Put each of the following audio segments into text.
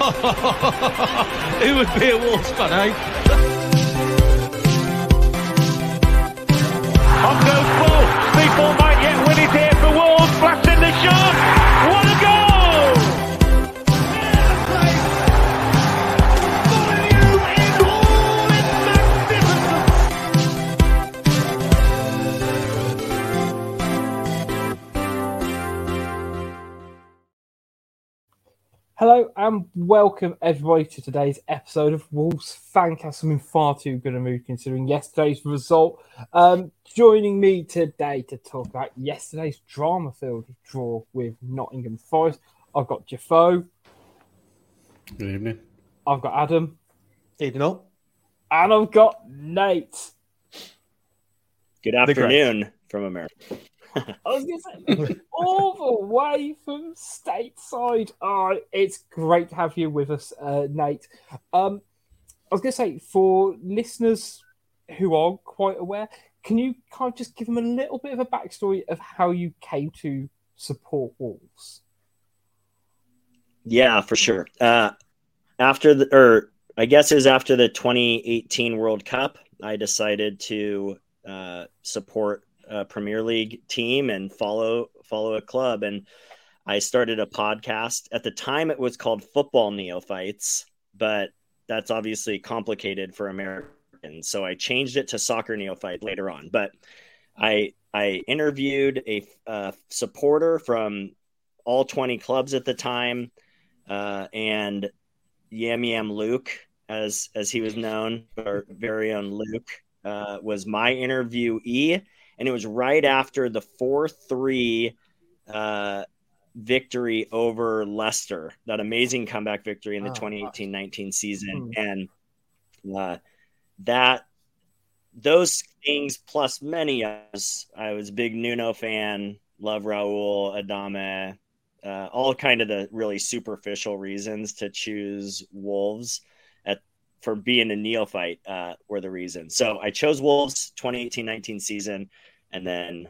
Who would be a Wolves fan, eh? On goes ball. People might yet win it here Hello and welcome everybody to today's episode of Wolves Fancast. I'm in far too good a mood considering yesterday's result. Um, joining me today to talk about yesterday's drama-filled draw with Nottingham Forest, I've got Jafo, Good evening. I've got Adam, Evening all. and I've got Nate. Good afternoon from America. I was going to say, all the way from stateside. Oh, it's great to have you with us, uh, Nate. Um, I was going to say, for listeners who are quite aware, can you kind of just give them a little bit of a backstory of how you came to support Wolves? Yeah, for sure. Uh, after the, or I guess it was after the 2018 World Cup, I decided to uh, support a Premier League team and follow follow a club. And I started a podcast. At the time, it was called Football Neophytes, but that's obviously complicated for Americans. So I changed it to Soccer Neophyte later on. But I I interviewed a uh, supporter from all 20 clubs at the time, uh, and Yam Yam Luke, as as he was known, our very own Luke, uh, was my interviewee, and it was right after the four three uh, victory over Leicester, that amazing comeback victory in the Oh, 2018-19 season, Hmm. and uh, that those things plus many others. I was a big Nuno fan, love Raul, Adama, uh, all kind of the really superficial reasons to choose Wolves at for being a neophyte uh, were the reasons. So I chose Wolves 2018-19 season, and then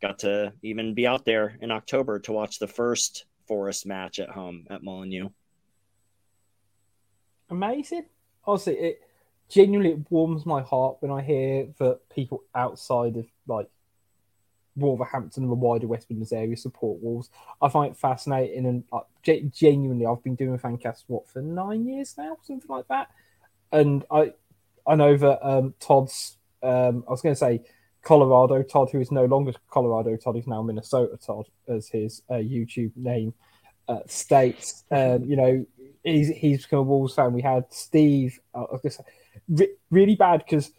got to even be out there in October to watch the first Forest match at home at Molineux. Amazing. Honestly, it genuinely it warms my heart when I hear that people outside of like Wolverhampton and the wider West Midlands area support Wolves. I find it fascinating and ge- genuinely, I've been doing Fancast what for nine years now, something like that. And I, I know that um, Todd's. Um, I was going to say Colorado Todd, who is no longer Colorado Todd, is now Minnesota Todd, as his uh, YouTube name uh, states. Um, you know, he's he's become a Wolves fan. We had Steve. uh, I was going to say re- really bad because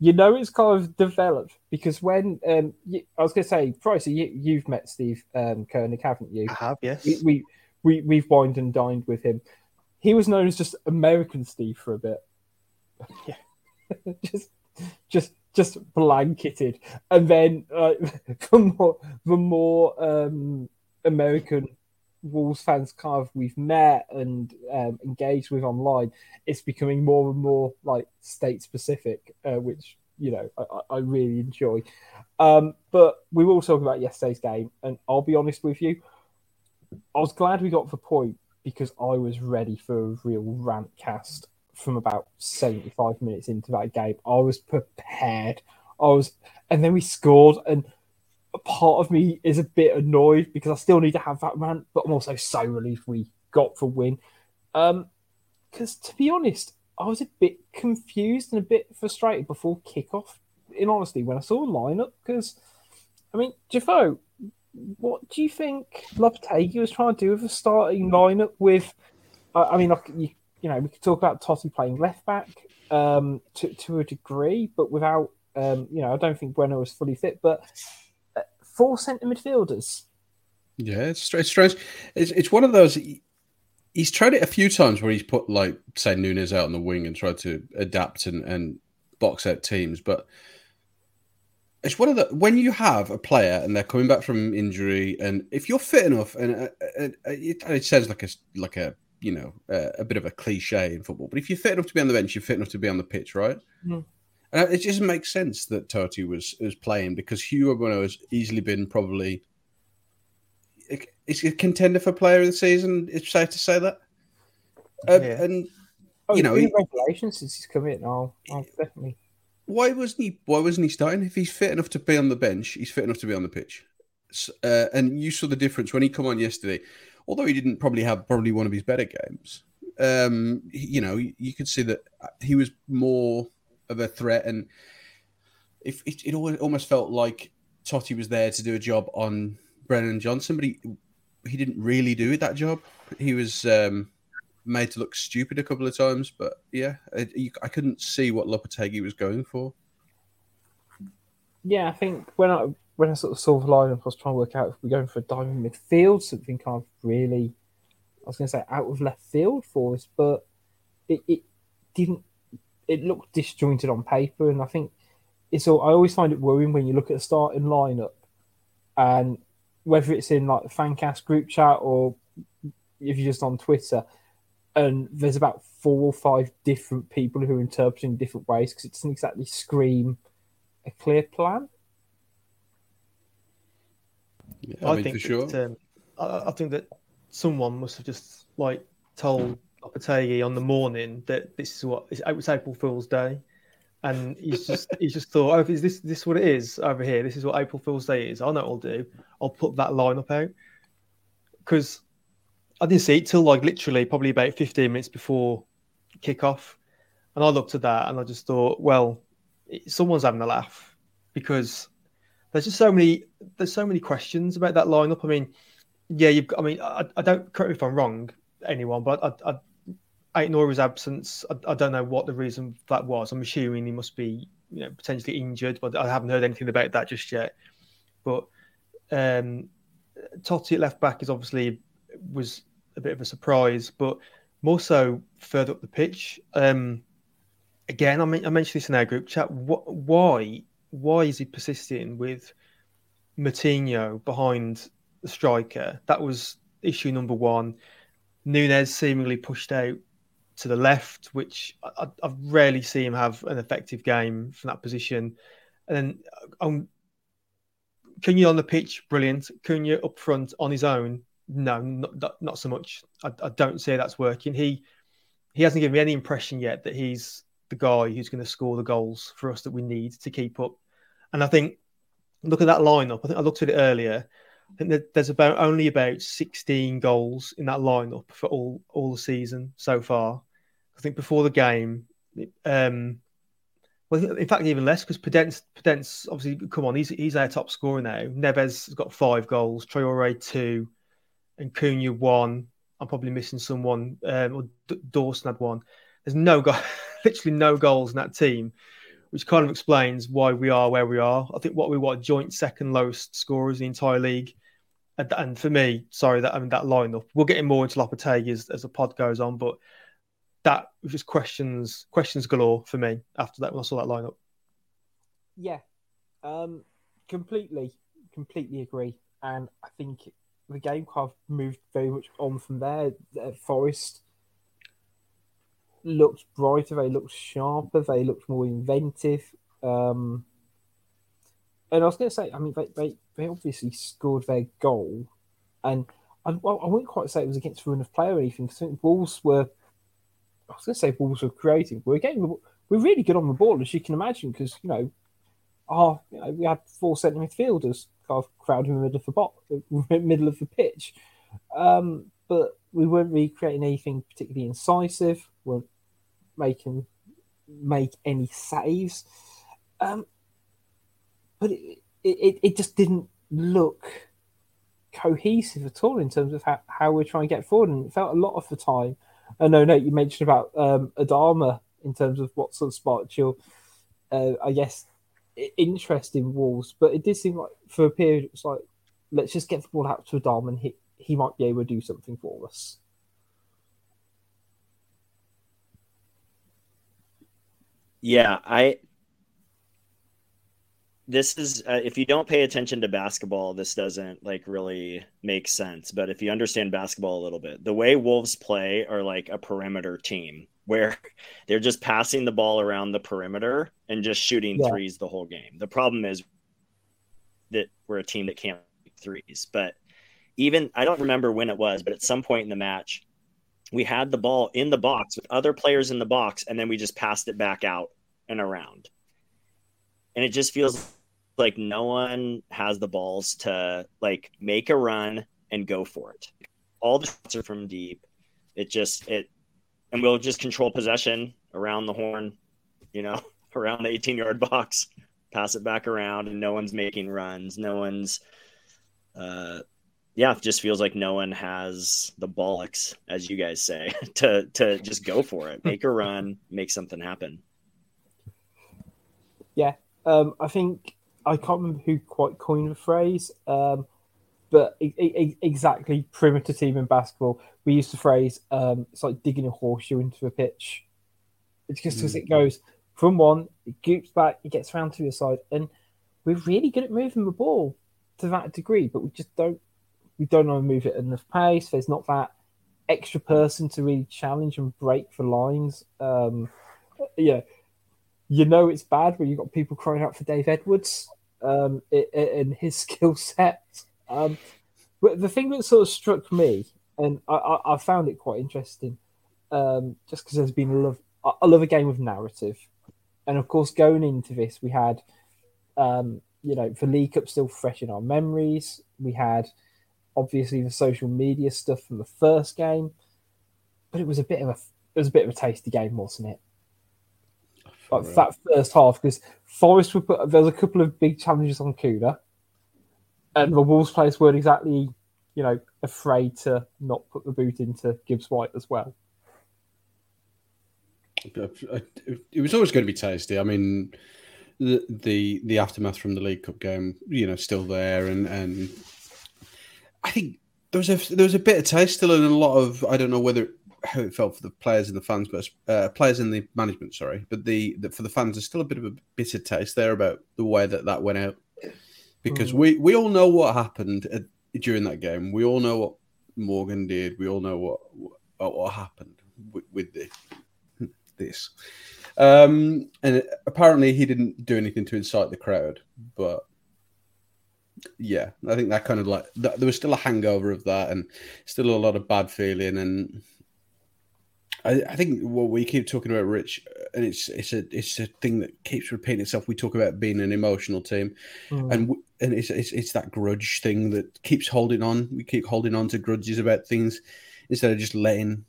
you know it's kind of developed because when um, you, I was going to say, Price, you, you've met Steve um, Koenig, haven't you? I have, yes. We, we we we've wined and dined with him. He was known as just American Steve for a bit. Yeah. just just just blanketed, and then uh, the more the more um, American Wolves fans kind of we've met and um, engaged with online, it's becoming more and more like state specific, uh, which you know I, I- really enjoy. Um, but we will talk about yesterday's game, and I'll be honest with you, I was glad we got the point because I was ready for a real rant cast from about 75 minutes into that game. I was prepared. I was, and then we scored, and a part of me is a bit annoyed because I still need to have that rant, but I'm also so relieved we got the win. Um, because to be honest, I was a bit confused and a bit frustrated before kickoff. In honesty, when I saw the lineup, because I mean, Jafo, what do you think Lopetegui was trying to do with a starting lineup? With, I mean, like you, you know, we could talk about Toti playing left back um, to to a degree, but without, um, you know, I don't think Bueno was fully fit. But uh, four centre midfielders. Yeah, it's, it's strange. It's, it's one of those. He's tried it a few times where he's put like say Nunes out on the wing and tried to adapt and, and box out teams, but it's one of the when you have a player and they're coming back from injury, and if you're fit enough, and uh, uh, it, it sounds like a like a you know uh, a bit of a cliche in football, but if you're fit enough to be on the bench, you're fit enough to be on the pitch, right? Mm. And it just makes sense that Toti was was playing because Hugo Bueno has easily been probably is a contender for player of the season. It's safe to say that. Uh, Yeah. And Oh, You know, he- revelation since he's come in. I'll, I'll definitely. why wasn't he? Why wasn't he starting? If he's fit enough to be on the bench, he's fit enough to be on the pitch. Uh, and you saw the difference when he come on yesterday. Although he didn't probably have probably one of his better games, um, you know, you, could see that he was more of a threat, and if it, it almost felt like Toti was there to do a job on Brennan Johnson, but he he didn't really do that job. He was um, made to look stupid a couple of times, but yeah, I, you, I couldn't see what Lopetegui was going for. Yeah, I think when I when I sort of saw the lineup, I was trying to work out if we're going for a diamond midfield, something kind of really, I was going to say out of left field for us, but it, it didn't. It looked disjointed on paper, and I think it's all. I always find it worrying when you look at the starting lineup, and whether it's in like the Fancast group chat or if you're just on Twitter, and there's about four or five different people who are interpreting different ways because it doesn't exactly scream a clear plan. Yeah, I, mean, think for sure. that, um, I, I think that someone must have just like told Lopetegui on the morning that this is what it's, it's April Fool's Day, and he's just he's just thought, oh, is this this what it is over here? This is what April Fool's Day is. I know what I'll do. I'll put that lineup out because I didn't see it till like literally probably about 15 minutes before kickoff, and I looked at that and I just thought, well, someone's having a laugh because there's just so many there's so many questions about that lineup. I mean, yeah, you've got, I mean, I, I don't correct me if I'm wrong, anyone, but I, I, I absence. I, I don't know what the reason that was. I'm assuming he must be, you know, potentially injured, but I haven't heard anything about that just yet. But um, Toti at left back is obviously was a bit of a surprise, but more so further up the pitch. Um, again, I mean, I mentioned this in our group chat. Wh- why, why is he persisting with Moutinho behind the striker? That was issue number one. Nunes seemingly pushed out to the left, which I, I, rarely see him have an effective game from that position. And then um, Cunha on the pitch, brilliant. Cunha up front on his own, no, not, not, so much. I, I don't see that's working. He he hasn't given me any impression yet that he's the guy who's going to score the goals for us that we need to keep up. And I think look at that lineup. I think I looked at it earlier. I think there's about only about 16 goals in that lineup for all all the season so far. I think before the game, um, well, in fact, even less because Podence, Podence, obviously, come on, he's he's our top scorer now. Neves has got five goals, Traore two, and Cunha one. I'm probably missing someone. Um, or D- Dawson had one. There's no go, literally no goals in that team, which kind of explains why we are where we are. I think what we want joint second lowest scorers in the entire league. And, and for me, sorry that I mean that lineup. We'll get more into Lopetegui as, as the pod goes on, but that was just questions questions galore for me after that when I saw that lineup. Yeah, um, completely, completely agree. And I think the game kind of moved very much on from there. Uh, Forest looked brighter, they looked sharper, they looked more inventive. Um, and I was going to say, I mean, they, they, they obviously scored their goal, and I, well, I wouldn't quite say it was against run of play or anything. Because I think Wolves were, I was going to say Wolves were creating. We're getting, we're really good on the ball, as you can imagine, because you know, you know, we had four centre midfielders kind of crowd in the middle of the middle of the pitch. Um, but we weren't really creating anything particularly incisive. weren't making make any saves. Um, but it, it, it just didn't look cohesive at all in terms of how, how we're trying to get forward. And it felt a lot of the time. I know, Nate, you mentioned about um, Adama in terms of what sort of sparked your, uh, I guess, interest in Wolves. But it did seem like for a period, it was like, let's just get the ball out to Adama and he, he might be able to do something for us. Yeah, I this is uh, if you don't pay attention to basketball this doesn't like really make sense. But if you understand basketball a little bit the way wolves play are like a perimeter team where they're just passing the ball around the perimeter and just shooting yeah. threes the whole game. The problem is that we're a team that can't threes. But even i don't remember when it was but at some point in the match we had the ball in the box with other players in the box and then we just passed it back out and around and it just feels like no one has the balls to like make a run and go for it. All the shots are from deep. It just it and we'll just control possession around the horn, you know, around the 18 yard box, pass it back around, and no one's making runs. No one's uh yeah, it just feels like no one has the bollocks, as you guys say, to to just go for it, make a run, make something happen. Yeah, um, I think I can't remember who quite coined the phrase, um, but it, it, exactly perimeter team in basketball. We used the phrase um, it's like digging a horseshoe into a pitch. It's just because mm. it goes from one, it goops back, it gets around to the side, and we're really good at moving the ball to that degree, but we just don't we don't know move it at enough pace. There's not that extra person to really challenge and break the lines. Um, yeah, you know it's bad when you've got people crying out for Dave Edwards um, in, his skill set. Um, but the thing that sort of struck me, and I, I, found it quite interesting, um, just because there's been a love, I love a game of narrative, and of course going into this we had, um, you know, the League Cup still fresh in our memories. We had obviously the social media stuff from the first game, but it was a bit of a it was a bit of a tasty game, wasn't it? like that first half because Forest were put. There was a couple of big challenges on Cunha, and the Wolves players weren't exactly, you know, afraid to not put the boot into Gibbs White as well. Uh, it was always going to be tasty. I mean, the the the aftermath from the League Cup game, you know, still there, and and I think there was a there was a bit of taste still, and a lot of I don't know whether how it felt for the players and the fans, but uh, players and the management. Sorry, but the, the, for the fans, there's still a bit of a bitter taste there about the way that that went out, because mm. we we all know what happened at, during that game. We all know what Morgan did. We all know what what, what happened with, with the, this. Um, and apparently, he didn't do anything to incite the crowd, but yeah, I think that kind of like that, there was still a hangover of that, and still a lot of bad feeling, and I, I, think what we keep talking about, Rich, and it's it's a it's a thing that keeps repeating itself. We talk about being an emotional team, mm. and and it's, it's it's that grudge thing that keeps holding on. We keep holding on to grudges about things instead of just letting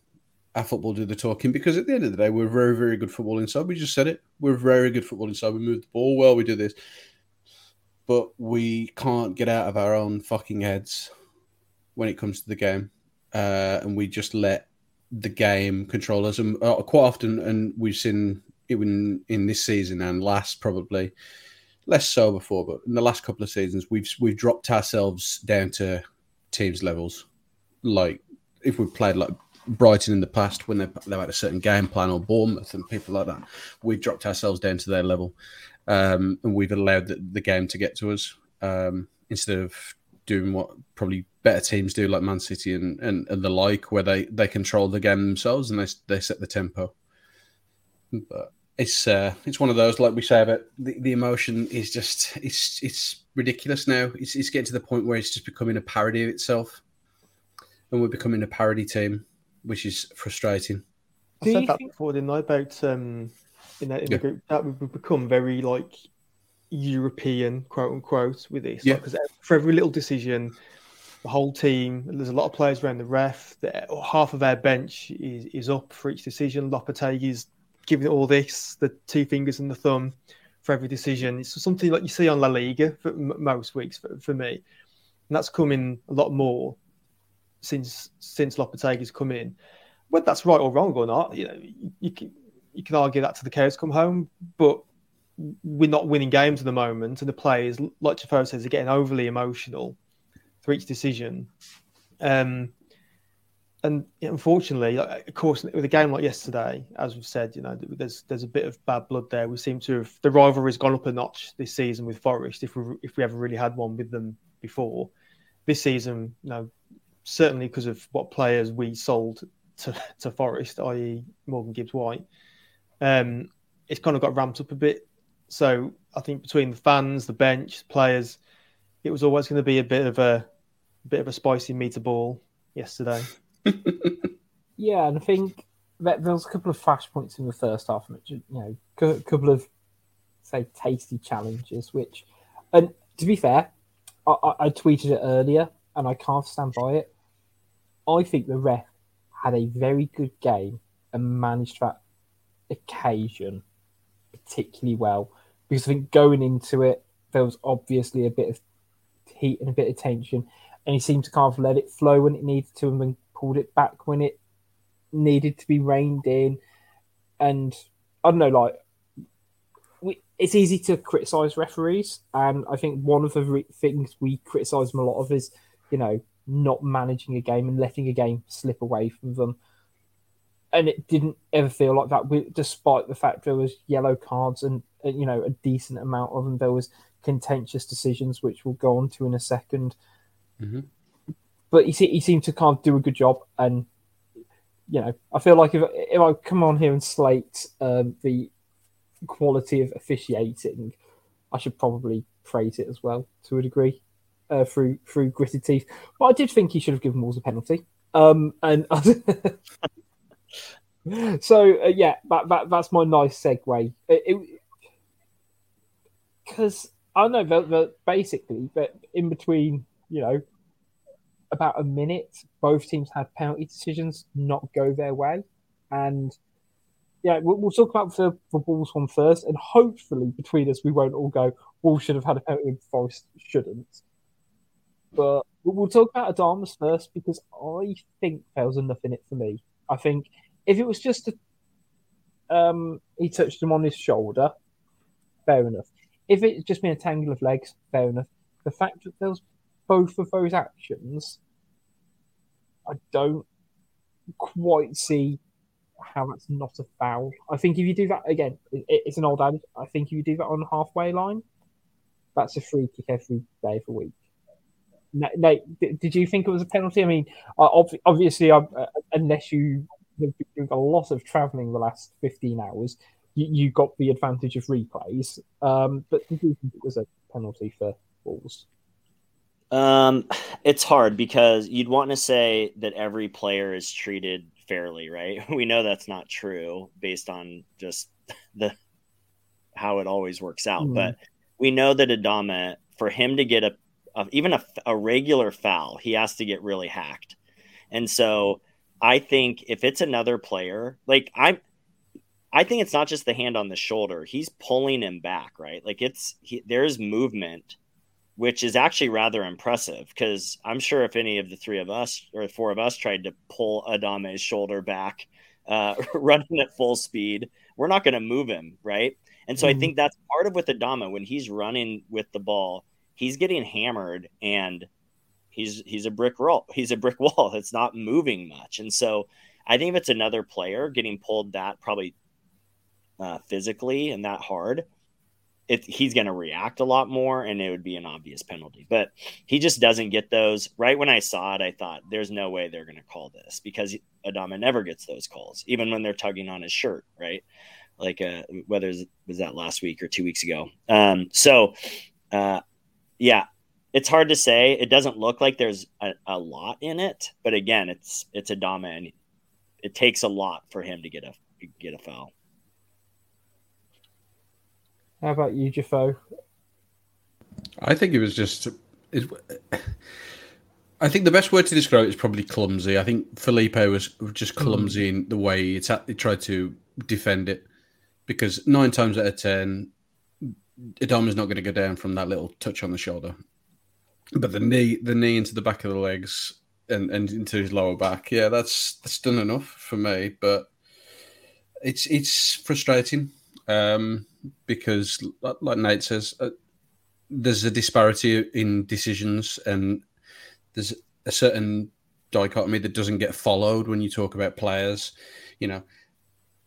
our football do the talking. Because at the end of the day, we're very very good football inside. We just said it. We're very good football inside. We move the ball well. We do this, but we can't get out of our own fucking heads when it comes to the game, uh, and we just let the game controllers, and uh, quite often, and we've seen even in this season and last probably less so before, but in the last couple of seasons, we've we've dropped ourselves down to teams levels. Like if we played like Brighton in the past when they they had a certain game plan or Bournemouth and people like that, we've dropped ourselves down to their level, um, and we've allowed the, the, game to get to us um, instead of doing what probably better teams do, like Man City and, and, and the like, where they, they control the game themselves and they they set the tempo. But it's uh, it's one of those, like we say about the, the emotion is just it's it's ridiculous now. It's it's getting to the point where it's just becoming a parody of itself, and we're becoming a parody team, which is frustrating. I said that before, didn't I? About um, in that in yeah. the group that we've become very like European quote unquote with this. Yeah. Because for every little decision, the whole team, there's a lot of players around the ref. The, half of our bench is, is up for each decision. Lopetegui's giving all this, the two fingers and the thumb for every decision. It's something like you see on La Liga for m- most weeks for, for me. And that's coming a lot more since since Lopetegui's come in. Whether that's right or wrong or not, you know, you, you can you can argue that to the cows come home, but we're not winning games at the moment, and the players, like Jafo says, are getting overly emotional for each decision. Um, and unfortunately, of course, with a game like yesterday, as we've said, you know, there's there's a bit of bad blood there. We seem to have the rivalry's gone up a notch this season with Forest. If we if we ever really had one with them before, this season, you know, certainly because of what players we sold to to Forest, i.e., Morgan Gibbs White, um, it's kind of got ramped up a bit. So I think between the fans, the bench, players, it was always going to be a bit of a, a bit of a spicy meter ball yesterday. Yeah, and I think there was a couple of flashpoints in the first half, which you know, a couple of say tasty challenges. Which, and to be fair, I, I, I tweeted it earlier, and I can't stand by it. I think the ref had a very good game and managed that occasion particularly well because I think going into it there was obviously a bit of heat and a bit of tension, and he seemed to kind of let it flow when it needed to, and then pulled it back when it needed to be reined in. And I don't know, like we, it's easy to criticize referees, and I think one of the re- things we criticize them a lot of is, you know, not managing a game and letting a game slip away from them. And it didn't ever feel like that, we, despite the fact there was yellow cards and uh, you know a decent amount of them. There was contentious decisions, which we'll go on to in a 2nd Mhm. But he, he seemed to kind of do a good job, and you know, I feel like if if I come on here and slate um, the quality of officiating, I should probably praise it as well to a degree uh, through through gritted teeth. But I did think he should have given Wolves a penalty. Um, and so uh, yeah, that, that that's my nice segue. Because I know, the, the, basically, but in between, you know, about a minute, both teams had penalty decisions not go their way, and yeah, we'll, we'll talk about the, the Wolves one first, and hopefully between us we won't all go Wolves should have had a penalty Forest shouldn't. But we'll we'll talk about Adamas first because I think there was enough in it for me. I think if it was just a, um, he touched him on his shoulder, fair enough. If it's just been a tangle of legs, fair enough. The fact that there was both of those actions, I don't quite see how that's not a foul. I think if you do that again, it, it's an old adage. I think if you do that on the halfway line, that's a free kick every day of the week. Did you think it was a penalty? I mean, uh, obviously, uh, uh, unless you have been doing a lot of travelling the last 15 hours, you, got the advantage of replays. Um, but did you think it was a penalty for Wolves? Um, it's hard because you'd want to say that every player is treated fairly, right? We know that's not true based on just the how it always works out. Mhm. But we know that Adama, for him to get a, a even a, a regular foul, he has to get really hacked. And so I think if it's another player, like I'm, I think it's not just the hand on the shoulder. He's pulling him back, right? Like it's he, there's movement which is actually rather impressive because I'm sure if any of the three of us or four of us tried to pull Adama's shoulder back, uh, running at full speed, we're not going to move him, right? And so I Mhm. think that's part of with Adama when he's running with the ball, he's getting hammered and he's he's a brick roll, he's a brick wall. It's not moving much, and so I think if it's another player getting pulled that probably uh, physically and that hard, he's going to react a lot more and it would be an obvious penalty. But he just doesn't get those. Right when I saw it, I thought there's no way they're going to call this because Adama never gets those calls, even when they're tugging on his shirt, right? Like uh, whether it was that last week or two weeks ago. Um, so, uh, yeah, it's hard to say. It doesn't look like there's a, a lot in it, but again, it's it's Adama and it takes a lot for him to get a get a foul. How about you, Jafo? I think it was just. It, I think the best word to describe it is probably clumsy. I think Felipe was just hmm. clumsy in the way it's at, he tried to defend it because nine times out of ten, Adama's not going to go down from that little touch on the shoulder, but the knee, the knee into the back of the legs and, and into his lower back, yeah, that's that's done enough for me. But it's it's frustrating um, because, like Nate says, uh, there's a disparity in decisions and there's a certain dichotomy that doesn't get followed when you talk about players. You know,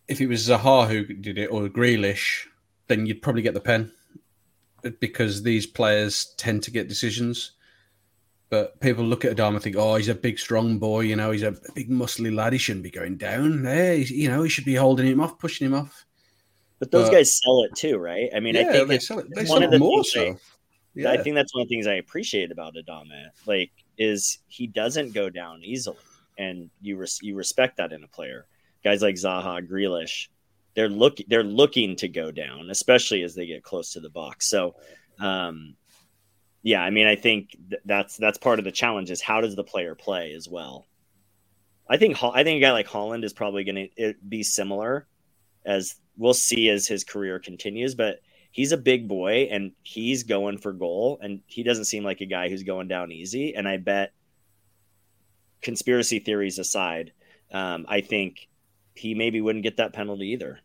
if it was Zaha who did it or Grealish, then you'd probably get the pen because these players tend to get decisions. But people look at Adama and think, oh, he's a big, strong boy. You know, he's a big, muscly lad. He shouldn't be going down. Hey, you know, he should be holding him off, pushing him off. But those but, guys sell it too, right? I mean, yeah, I think they sell it. They sell it more so. Yeah. I think that's one of the things I appreciate about Adama. Like, is he doesn't go down easily, and you res- you respect that in a player. Guys like Zaha, Grealish, they're look they're looking to go down, especially as they get close to the box. So, um, yeah, I mean, I think th- that's that's part of the challenge is how does the player play as well. I think I think a guy like Haaland is probably going to be similar, as we'll see as his career continues, but he's a big boy and he's going for goal and he doesn't seem like a guy who's going down easy and i bet conspiracy theories aside um, i think he maybe wouldn't get that penalty either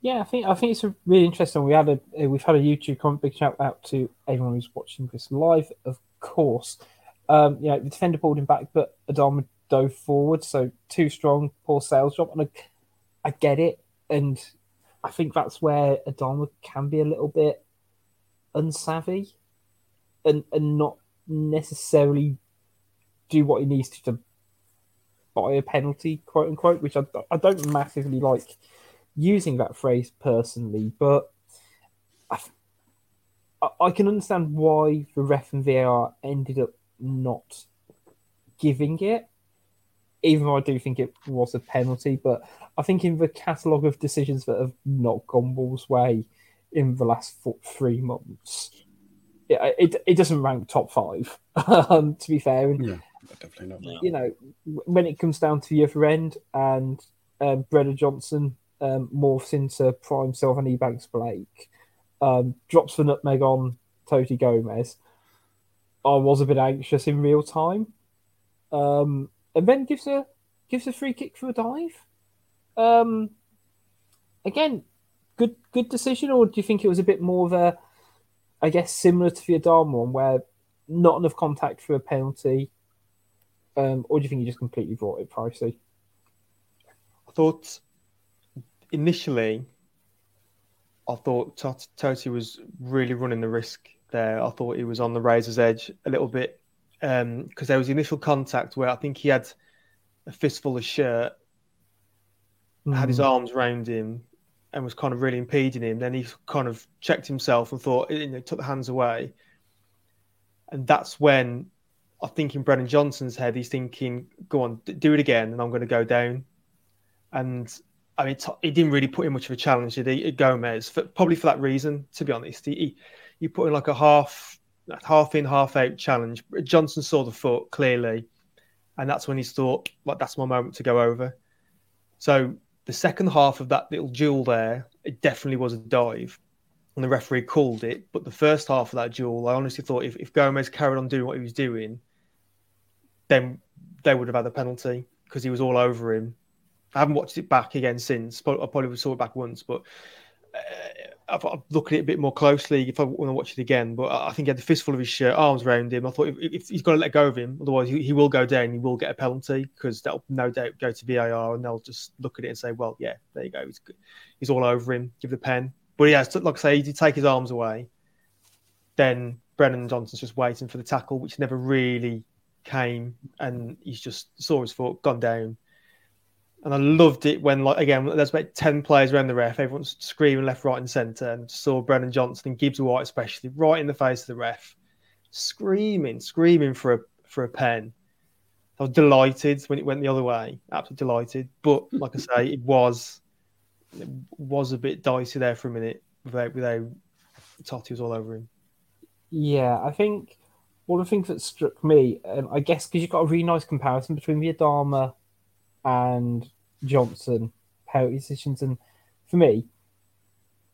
yeah i think i think it's really interesting. We had a we've had a youtube comment big shout out to everyone who's watching this live of course. Um yeah the defender pulled him back but adama dove forward so too strong poor sales job. And I, I get it and I think that's where Adama can be a little bit unsavvy and and not necessarily do what he needs to to buy a penalty, quote unquote, which I, I don't massively like using that phrase personally, but I, I can understand why the ref and VAR ended up not giving it even though I do think it was a penalty. But I think in the catalogue of decisions that have not gone Wolves' way in the last four, three months, it, it, it doesn't rank top five. um, to be fair, and, yeah, definitely not. You know, when it comes down to the other end, and um, Brennan Johnson um, morphs into prime Sylvan Ebanks Blake, um, drops the nutmeg on Toti Gomes. I was a bit anxious in real time. Um, and then gives a gives a free kick for a dive. Um, again, good good decision, or do you think it was a bit more of a, I guess, similar to the Adama one, where not enough contact for a penalty, um, or do you think he just completely brought it pricey? I thought initially, I thought Toti was really running the risk there. I thought he was on the razor's edge a little bit because um, there was the initial contact where I think he had a fistful of shirt, mm. had his hmm. arms round him, and was kind of really impeding him. Then he kind of checked himself and thought, you know, took the hands away. And that's when I think in Brennan Johnson's head, he's thinking, go on, do it again, and I'm going to go down. And I mean, he didn't really put in much of a challenge, did he, Gomes? For, probably for that reason, to be honest. He, he, put in like a half half in, half out challenge. Johnson saw the foot clearly, and that's when he thought, like, that's my moment to go over. So the second half of that little duel there, it definitely was a dive, and the referee called it. But the first half of that duel, I honestly thought if, if Gomes carried on doing what he was doing, then they would have had a penalty because he was all over him. I haven't watched it back again since. I probably saw it back once, but uh, I'm looking at it a bit more closely if I want to watch it again. But I think he had the fistful of his shirt, arms around him. I thought if, if he's got to let go of him, otherwise he, he will go down. He will get a penalty because that'll no doubt go to VAR and they'll just look at it and say, "Well, yeah, there you go. He's he's all over him. Give the pen." But yeah, like I say, he did take his arms away. Then Brennan Johnson's just waiting for the tackle, which never really came, and he's just saw his foot gone down and I loved it when, like, again, there's about 10 players around the ref, everyone's screaming left, right, and centre. And saw Brennan Johnson and Gibbs White, especially, right in the face of the ref, screaming, screaming for a for a pen. I was delighted when it went the other way, absolutely delighted. But like I say, it was it was a bit dicey there for a minute without without Toti was all over him. Yeah, I think one of the things that struck me, and I guess because you've got a really nice comparison between the Adama and Johnson penalty decisions, and for me,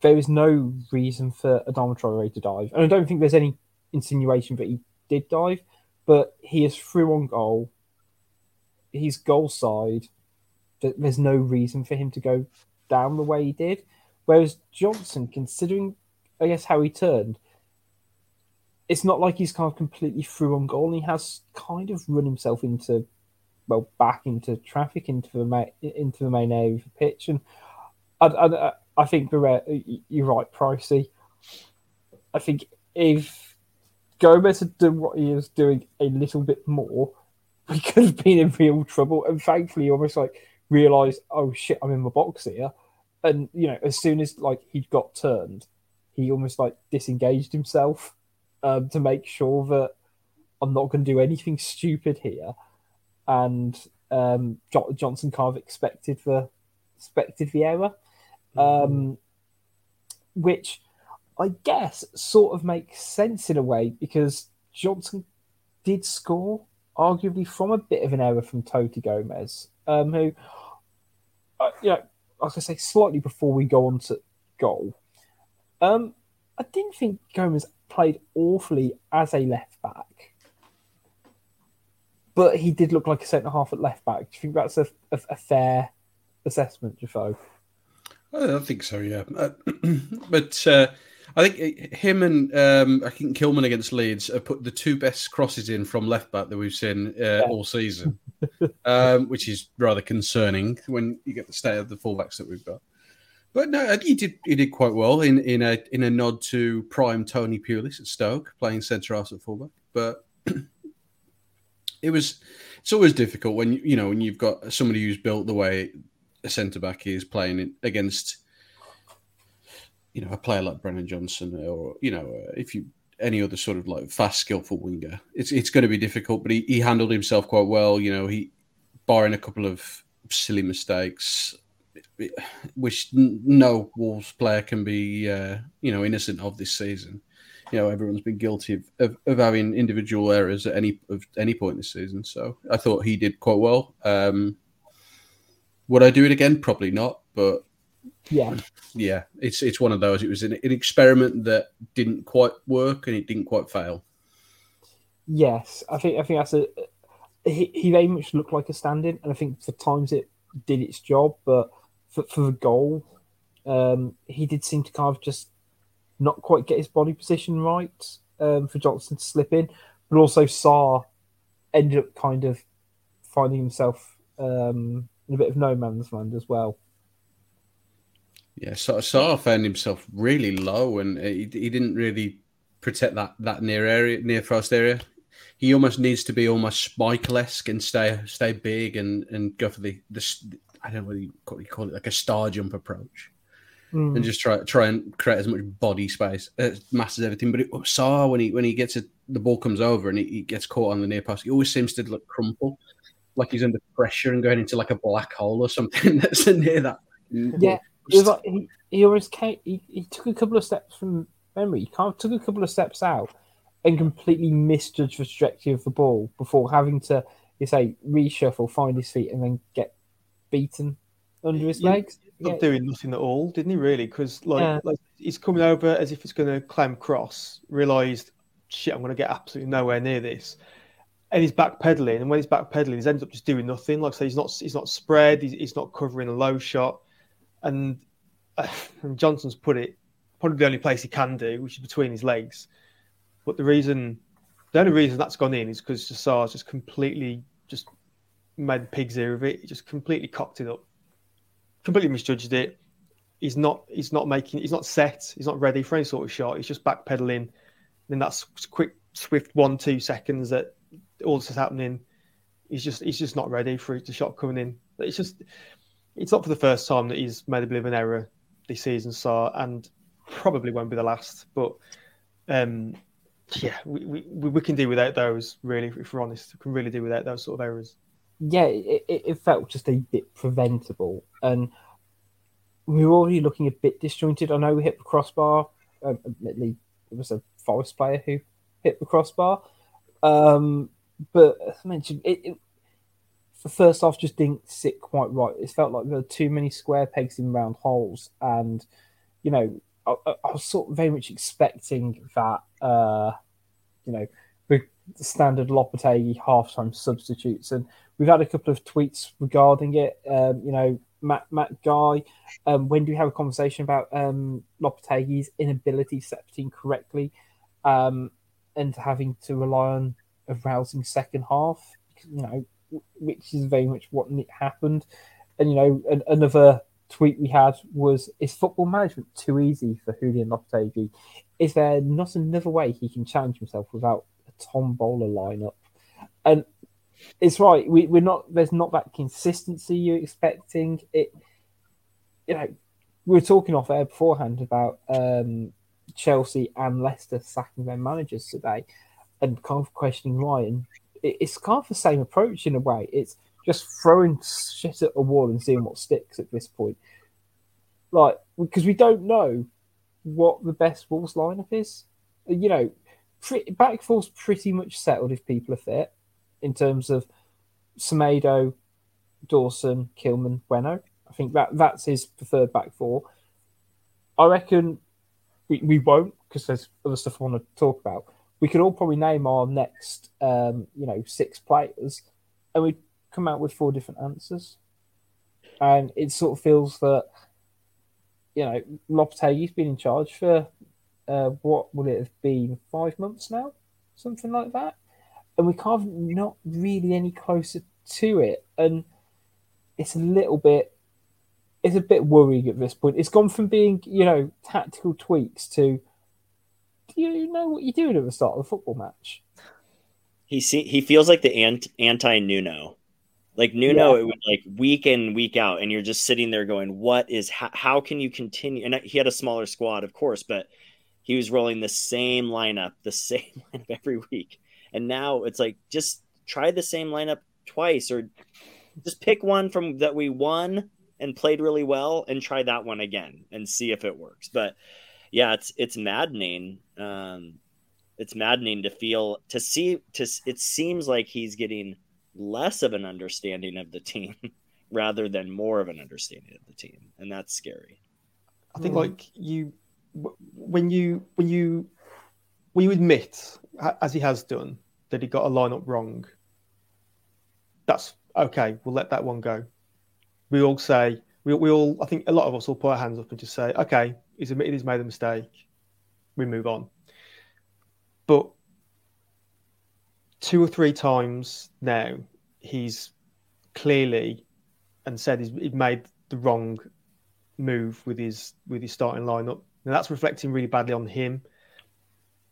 there was no reason for Adama Traore to dive, and I don't think there's any insinuation that he did dive, but he is through on goal. He's goal side. There's no reason for him to go down the way he did. Whereas Johnson, considering, I guess, how he turned, it's not like he's kind of completely through on goal. He has kind of run himself into, well, back into traffic into the main, into the main area of the pitch, and I, I, I think the you're right, Pricey. I think if Gomes had done what he was doing a little bit more, we could have been in real trouble. And thankfully, almost like realised, oh shit, I'm in my box here. And you know, as soon as like he got turned, he almost like disengaged himself um, to make sure that I'm not going to do anything stupid here. And um, Johnson kind of expected the expected the error, mm-hmm. um, which I guess sort of makes sense in a way because Johnson did score arguably from a bit of an error from Toti Gomes, um, who, uh, you know, like I say, slightly before we go on to goal, um, I didn't think Gomes played awfully as a left back, but he did look like a centre half at left back. Do you think that's a, a, a fair assessment, Jafo? I think so, yeah. Uh, but uh, I think him and um, I think Kilman against Leeds have put the two best crosses in from left back that we've seen uh, yeah. all season, um, which is rather concerning when you get the state of the fullbacks that we've got. But no, he did he did quite well in, in a in a nod to prime Tony Pulis at Stoke playing centre half at fullback. But it was it's always difficult when you know when you've got somebody who's built the way a centre back is playing against you know a player like Brennan Johnson or you know if you any other sort of like fast skillful winger it's it's going to be difficult but he, he handled himself quite well you know he barring a couple of silly mistakes which no Wolves player can be, uh, you know, innocent of this season. You know, everyone's been guilty of, of, of, having individual errors at any of any point this season. So I thought he did quite well. Um, would I do it again? Probably not. But yeah, yeah, it's it's one of those. It was an, an experiment that didn't quite work and it didn't quite fail. Yes, I think I think that's a. He, he very much looked like a stand-in, and I think for times it did its job, but for, for the goal. Um, he did seem to kind of just not quite get his body position right um, for Johnson to slip in, but also Sá ended up kind of finding himself um, in a bit of no man's land as well. Yeah, so Sá found himself really low, and he, he didn't really protect that that near area, near frost area. He almost needs to be almost Schmeichel esque and stay stay big and, and go for the, the I don't know what you call it, like a star jump approach, mm. and just try try and create as much body space, uh, masters everything. But it, Sá when he when he gets it, the ball comes over and he, he gets caught on the near pass, he always seems to look crumple, like he's under pressure and going into like a black hole or something that's near that. Yeah, it like he, he always came, he, he took a couple of steps from memory. He kind of took a couple of steps out and completely misjudged the trajectory of the ball before having to, you say, reshuffle, find his feet, and then get beaten under his legs. Not doing nothing at all, didn't he? Really? Because like, yeah. like, he's coming over as if it's going to climb cross. Realised, shit, I'm going to get absolutely nowhere near this. And he's backpedaling, and when he's backpedaling, he ends up just doing nothing. Like I say, he's not he's not spread. He's, he's not covering a low shot, and, uh, and Johnson's put it probably the only place he can do, which is between his legs. But the reason, the only reason that's gone in is because Sá's just completely just made the pig's ear of it. He just completely cocked it up, completely misjudged it. He's not. He's not making. He's not set. He's not ready for any sort of shot. He's just backpedaling. Then that's quick, swift one, two seconds that all this is happening. He's just. He's just not ready for the shot coming in. It's just. It's not for the first time that he's made a bit of an error this season, so and probably won't be the last. But um, yeah, we, we, we can do without those. Really, if we're honest, we can really do without those sort of errors yeah, it, it felt just a bit preventable. And we were already looking a bit disjointed. I know we hit the crossbar Um, admittedly, it was a Forest player who hit the crossbar. Um, but as I mentioned, it, it the first half just didn't sit quite right. It felt like there were too many square pegs in round holes, and you know, I, I was sort of very much expecting that. Uh, you know, the standard Lopetegui halftime substitutes, and we've had a couple of tweets regarding it. Um, you know, Matt Matt Guy, um, when do we have a conversation about um, Lopetegui's inability to set team correctly, um, and having to rely on a rousing second half? You know, which is very much what happened. And you know, an, another tweet we had was: Is football management too easy for Julian Lopetegui? Is there not another way he can challenge himself without tombola lineup? And it's right. We, we're not. There's not that consistency you're expecting. It. You know, we were talking off air beforehand about um, Chelsea and Leicester sacking their managers today, and kind of questioning Ryan it's kind of the same approach in a way. It's just throwing shit at a wall and seeing what sticks at this point. Like, because we don't know what the best Wolves lineup is. You know, pretty, back four's pretty much settled if people are fit in terms of Semedo, Dawson, Kilman, Bueno. I think that that's his preferred back four. I reckon we, we won't because there's other stuff I want to talk about we could all probably name our next, um, you know, six players, and we'd come out with four different answers. And it sort of feels that, you know, Lopetegui's been in charge for uh, what would it have been five months now, something like that, and we can't not really any closer to it, and it's a little bit. It's a bit worrying at this point. It's gone from being, you know, tactical tweaks to do you know what you're doing at the start of a football match? He see, he feels like the anti Nuno. Like Nuno, yeah. it would like week in week out, and you're just sitting there going, "What is? How, how can you continue?" And he had a smaller squad, of course, but he was rolling the same lineup, the same lineup every week. And now it's like, just try the same lineup twice, or just pick one from that we won and played really well, and try that one again and see if it works. But yeah, it's it's maddening. Um, it's maddening to feel to see to it seems like he's getting less of an understanding of the team rather than more of an understanding of the team, and that's scary. I think like you when you when you when you admit as he has done that he got a lineup wrong, that's okay. We'll let that one go. We all say we, we all I think a lot of us will put our hands up and just say, okay, he's admitted he's made a mistake. We move on. But two or three times now, he's clearly and said he's, he's made the wrong move with his with his starting lineup. Now that's reflecting really badly on him.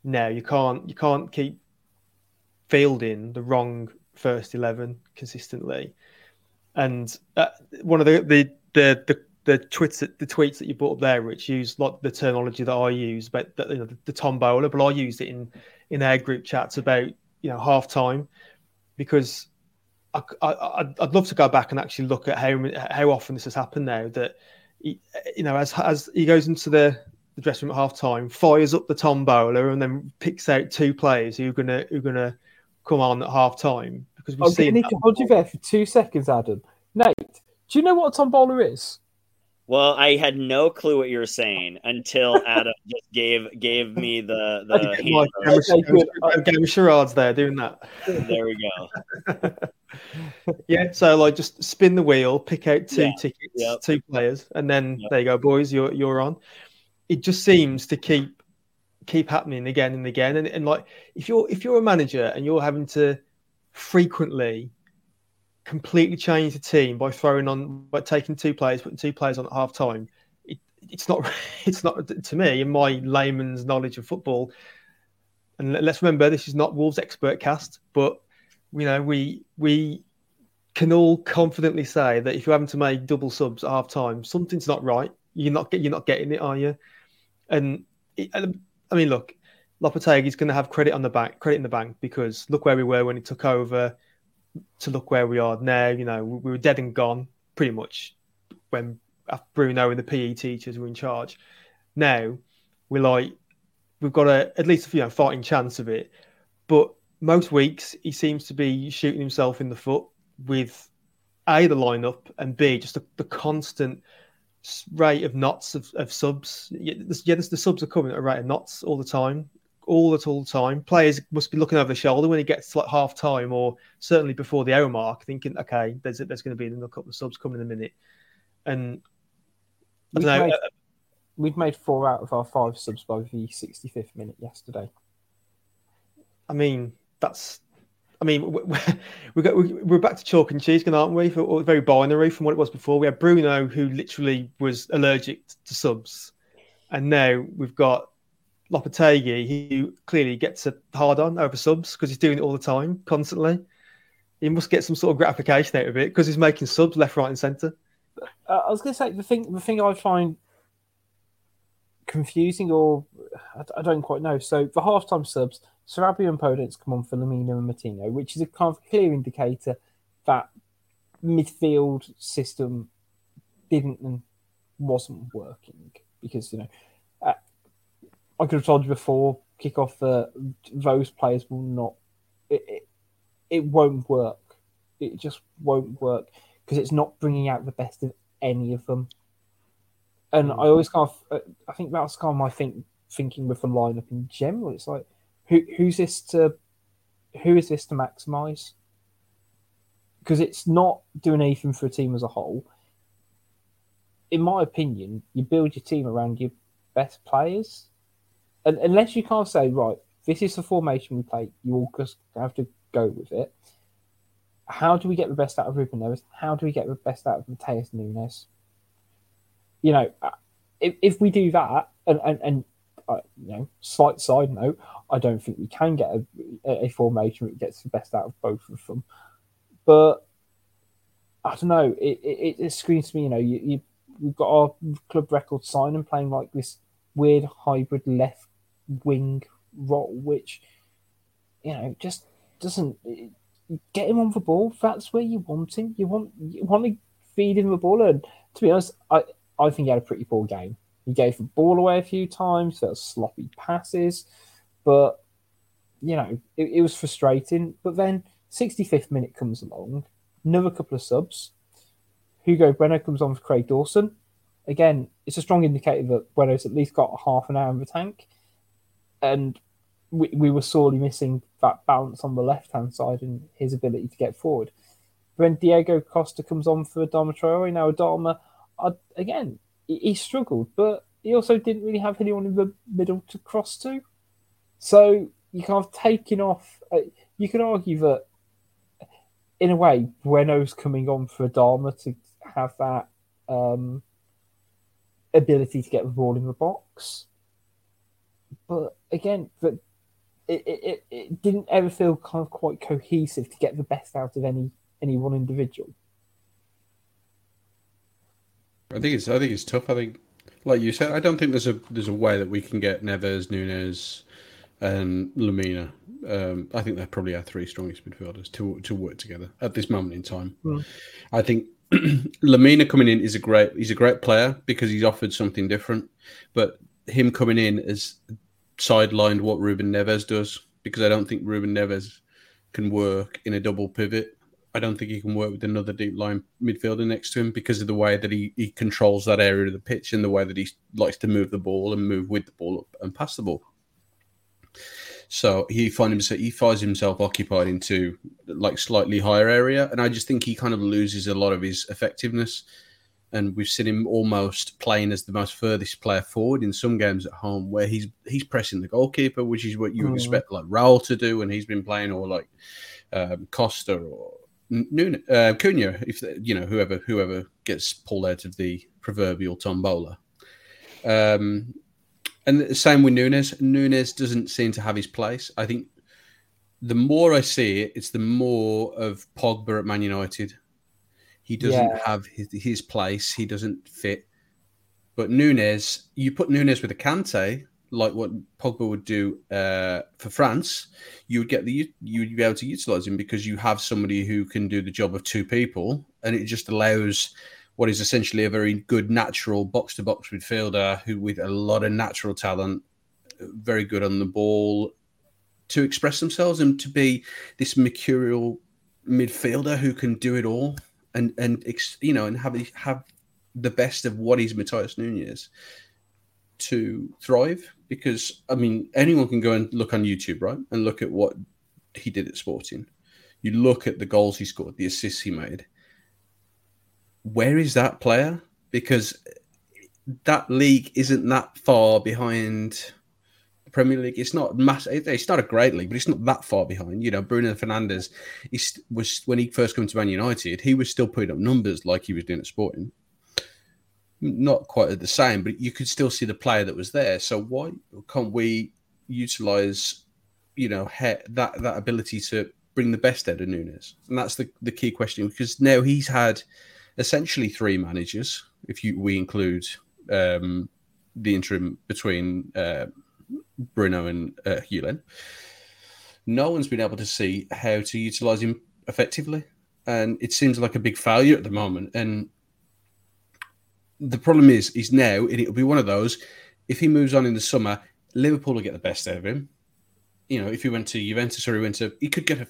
Now you can't you can't keep fielding the wrong first eleven consistently. And uh, one of the the the, the the tweets the tweets that you brought up there, which use like the terminology that I use, but the, you know, the, the but I used it in in our group chats about you know half time because I, I would love to go back and actually look at how how often this has happened now that he, you know as as he goes into the the dressing room at half time, fires up the tombola, and then picks out two players who are gonna who are gonna come on at half time because we've oh, okay, seen. I need to hold you there for two seconds, Adam. Nate, do you know what a tombola is? Well, I had no clue what you were saying until Adam just gave gave me the the game, game of charades there doing that. There we go. yeah, so like just spin the wheel, pick out two yeah. tickets, yep. two players, and then yep. there you go, boys. You're you're on. It just seems to keep keep happening again and again. And, and like if you're if you're a manager and you're having to frequently completely change the team by throwing on by taking two players, putting two players on at half time. It, it's not it's not to me in my layman's knowledge of football. And let's remember this is not Wolves expert cast, but you know we we can all confidently say that if you're having to make double subs at half time, something's not right. You're not get you're not getting it, are you? And uh, I mean, look, Lopetegui's going to have credit on the bank, credit in the bank because look where we were when he took over to look where we are now. You know, we were dead and gone pretty much when uh, Bruno and the PE teachers were in charge. Now we're like we've got a at least you know fighting chance of it. But most weeks he seems to be shooting himself in the foot with a the lineup and b just the, the constant rate of knots of, of subs. Yeah, the, the subs are coming at a rate of knots all the time, all at all the time. Players must be looking over the shoulder when it gets to like half time or certainly before the hour mark, thinking, okay, there's there's going to be another couple of subs coming in a minute. And I We've know. made, uh, we've made four out of our five subs by the 65th minute yesterday. I mean, that's. I mean, we- we- we got we- we're back to chalk and cheese, again, aren't we? For, or very binary from what it was before. We had Bruno, who literally was allergic to subs, and now we've got Lopetegui, who clearly gets a hard on over subs because he's doing it all the time, constantly. He must get some sort of gratification out of it because he's making subs left, right, and centre. Uh, I was going to say the thing. The thing I find confusing, or I, I don't quite know. So the halftime subs, Sarabia and Podence come on for Lemina and Moutinho, which is a kind of clear indicator that midfield system didn't and wasn't working because you know uh, I could have told you before kickoff that those players will not. It, it, it won't work. It just won't work because it's not bringing out the best of any of them. And I always kind of, uh, I think that's kind of my think, thinking with the lineup in general. It's like, who who's this to, who is this to maximise? Because it's not doing anything for a team as a whole. In my opinion, you build your team around your best players, and unless you can't say right, this is the formation we play, you all just have to go with it. How do we get the best out of Ruben Neves? How do we get the best out of Matheus Nunes? You know, if, if we do that, and and, and uh, you know, slight side note, I don't think we can get a, a formation that gets the best out of both of them. But I don't know. It it, it screams to me. You know, you, you we've got our club record signing playing like this weird hybrid left wing role, which you know just doesn't get him on the ball. That's where you want him. You want you want to feed him the ball. And to be honest, I I think he had a pretty poor game. He gave the ball away a few times. There were sloppy passes, but you know it, it was frustrating. But then 65th minute comes along, another couple of subs. Hugo Bueno comes on for Craig Dawson. Again, it's a strong indicator that Bueno's at least got half an hour in the tank. And we, we were sorely missing that balance on the left hand side and his ability to get forward. When Diego Costa comes on for Adama Traore, now Adama, uh, again, he, he struggled, but he also didn't really have anyone in the middle to cross to. So you kind of taking off. Uh, you can argue that, in a way, Bueno's coming on for Adama to have that um, ability to get the ball in the box. But again, that it, it, it, didn't ever feel kind of quite cohesive to get the best out of any any one individual. I think it's I think it's tough. I think, like you said, I don't think there's a there's a way that we can get Neves, Nunes, and Lemina. Um, I think they're probably our three strongest midfielders to to work together at this moment in time. Mm. I think Lemina coming in is a great he's a great player because he's offered something different, but him coming in has sidelined what Ruben Neves does because I don't think Ruben Neves can work in a double pivot. I don't think he can work with another deep line midfielder next to him because of the way that he, he controls that area of the pitch and the way that he likes to move the ball and move with the ball and pass the ball. So he finds himself he finds himself occupied into like slightly higher area, and I just think he kind of loses a lot of his effectiveness. And we've seen him almost playing as the most furthest player forward in some games at home, where he's he's pressing the goalkeeper, which is what you would Mm. expect like Raul to do when he's been playing, or like um, Costa or Nuna, uh, Cunha, if they- you know whoever whoever gets pulled out of the proverbial tombola. Um, and the same with Nunes. Nunes doesn't seem to have his place. I think the more I see it, it's the more of Pogba at Man United. He doesn't Yeah. have his, his place. He doesn't fit. But Nunes, you put Nunes with a Kante, like what Pogba would do uh, for France, you would get the you would be able to utilize him because you have somebody who can do the job of two people, and it just allows what is essentially a very good natural box to box midfielder who with a lot of natural talent very good on the ball to express themselves and to be this mercurial midfielder who can do it all and and you know and have have the best of what is Matheus Nunes to thrive because I mean anyone can go and look on YouTube right and look at what he did at Sporting. You look at the goals he scored, the assists he made. Where is that player? Because that league isn't that far behind the Premier League. It's not massive. It's not a great league, but it's not that far behind. You know, Bruno Fernandes was when he first came to Man United, he was still putting up numbers like he was doing at Sporting. Not quite at the same, but you could still see the player that was there. So why can't we utilize, you know, that that ability to bring the best out of Nunes? And that's the the key question because now he's had essentially three managers if you we include um, the interim between uh, Bruno and uh, Julen. No one's been able to see how to utilize him effectively, and it seems like a big failure at the moment. And the problem is, is now it'll be one of those. If he moves on in the summer, Liverpool will get the best out of him. You know, if he went to Juventus or he went to, he could get a,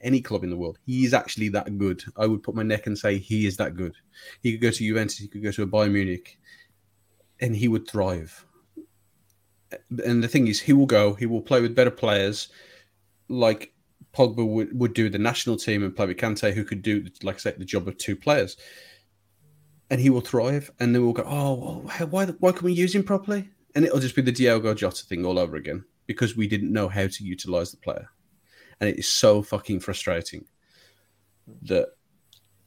any club in the world. He is actually that good. I would put my neck and say he is that good. He could go to Juventus. He could go to a Bayern Munich and he would thrive. And the thing is, he will go, he will play with better players like Pogba would, would do the national team and play with Kante, who could do, like I said, the job of two players. And he will thrive. And then we'll go, oh, why, why can we use him properly? And it'll just be the Diogo Jota thing all over again because we didn't know how to utilize the player. And it is so fucking frustrating that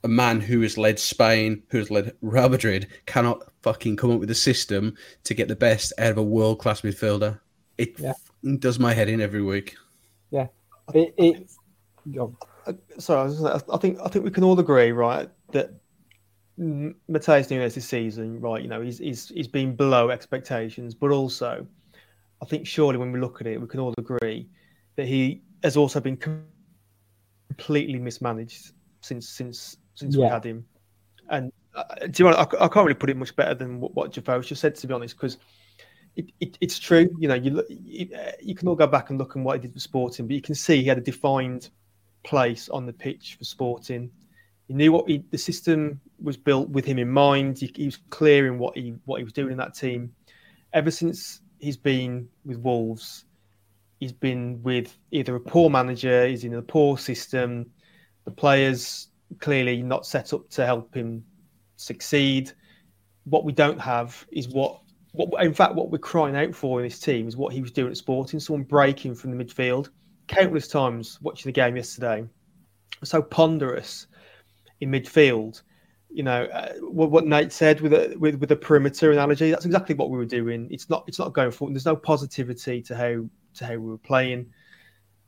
a man who has led Spain, who has led Real Madrid, cannot fucking come up with a system to get the best out of a world class midfielder. It yeah. does my head in every week. Yeah, it. it uh, sorry, I, I think I think we can all agree, right, that Matheus Nunes this season, right, you know, he's he's he's been below expectations, but also, I think surely when we look at it, we can all agree that he has also been completely mismanaged since since since yeah. we had him. And uh, do you know, I, I, can't really put it much better than what, what Jafo just said, to be honest, because it, it, it's true. You know, you, you, you can all go back and look at what he did for Sporting, but you can see he had a defined place on the pitch for Sporting. He knew what he, the system was built with him in mind. He, he was clear in what he what he was doing in that team. Ever since he's been with Wolves, he's been with either a poor manager, he's in a poor system. The players clearly not set up to help him succeed. What we don't have is what, what in fact, what we're crying out for in this team is what he was doing at Sporting, someone breaking from the midfield. Countless times watching the game yesterday, so ponderous in midfield. You know uh, what, what Nate said with a with with a perimeter analogy. That's exactly what we were doing. It's not it's not going forward. There's no positivity to how to how we were playing.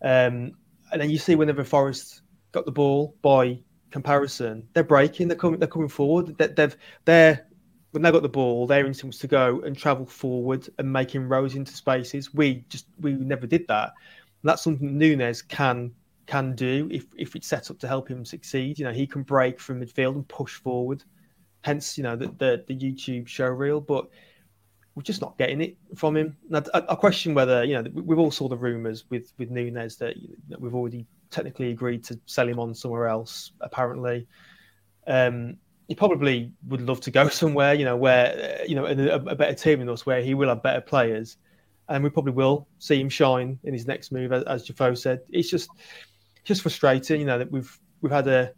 Um, and then you see whenever Forest got the ball by comparison, they're breaking. They're coming. They're coming forward. They, they've they're when they got the ball, their instinct was to go and travel forward and make inroads into spaces. We just we never did that. And that's something Nunes can can do if if it's set up to help him succeed. You know, he can break from midfield and push forward. Hence, you know, the the, the YouTube show reel, but we're just not getting it from him. I, I, question whether you know we've all saw the rumours with with Nunes that, that we've already technically agreed to sell him on somewhere else. Apparently, um, he probably would love to go somewhere, you know, where you know a, a, better team than us, where he will have better players, and we probably will see him shine in his next move, as, as Jafo said. It's just just frustrating, you know, that we've we've had a,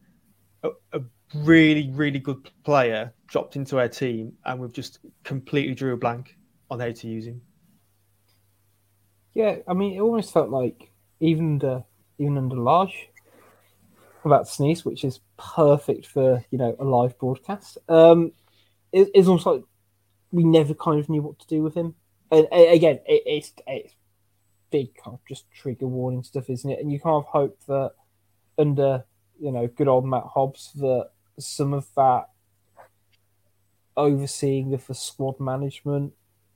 a, a really really good player dropped into our team, and we've just completely drew a blank on how to use him. Yeah, I mean, it almost felt like even the even under Lage about sneeze, which is perfect for you know a live broadcast. Um, it, it's almost like we never kind of knew what to do with him. And, and again, it, it's it's big kind of just trigger warning stuff, isn't it? And you kind of hope that under you know good old Matt Hobbs that some of that overseeing of the squad management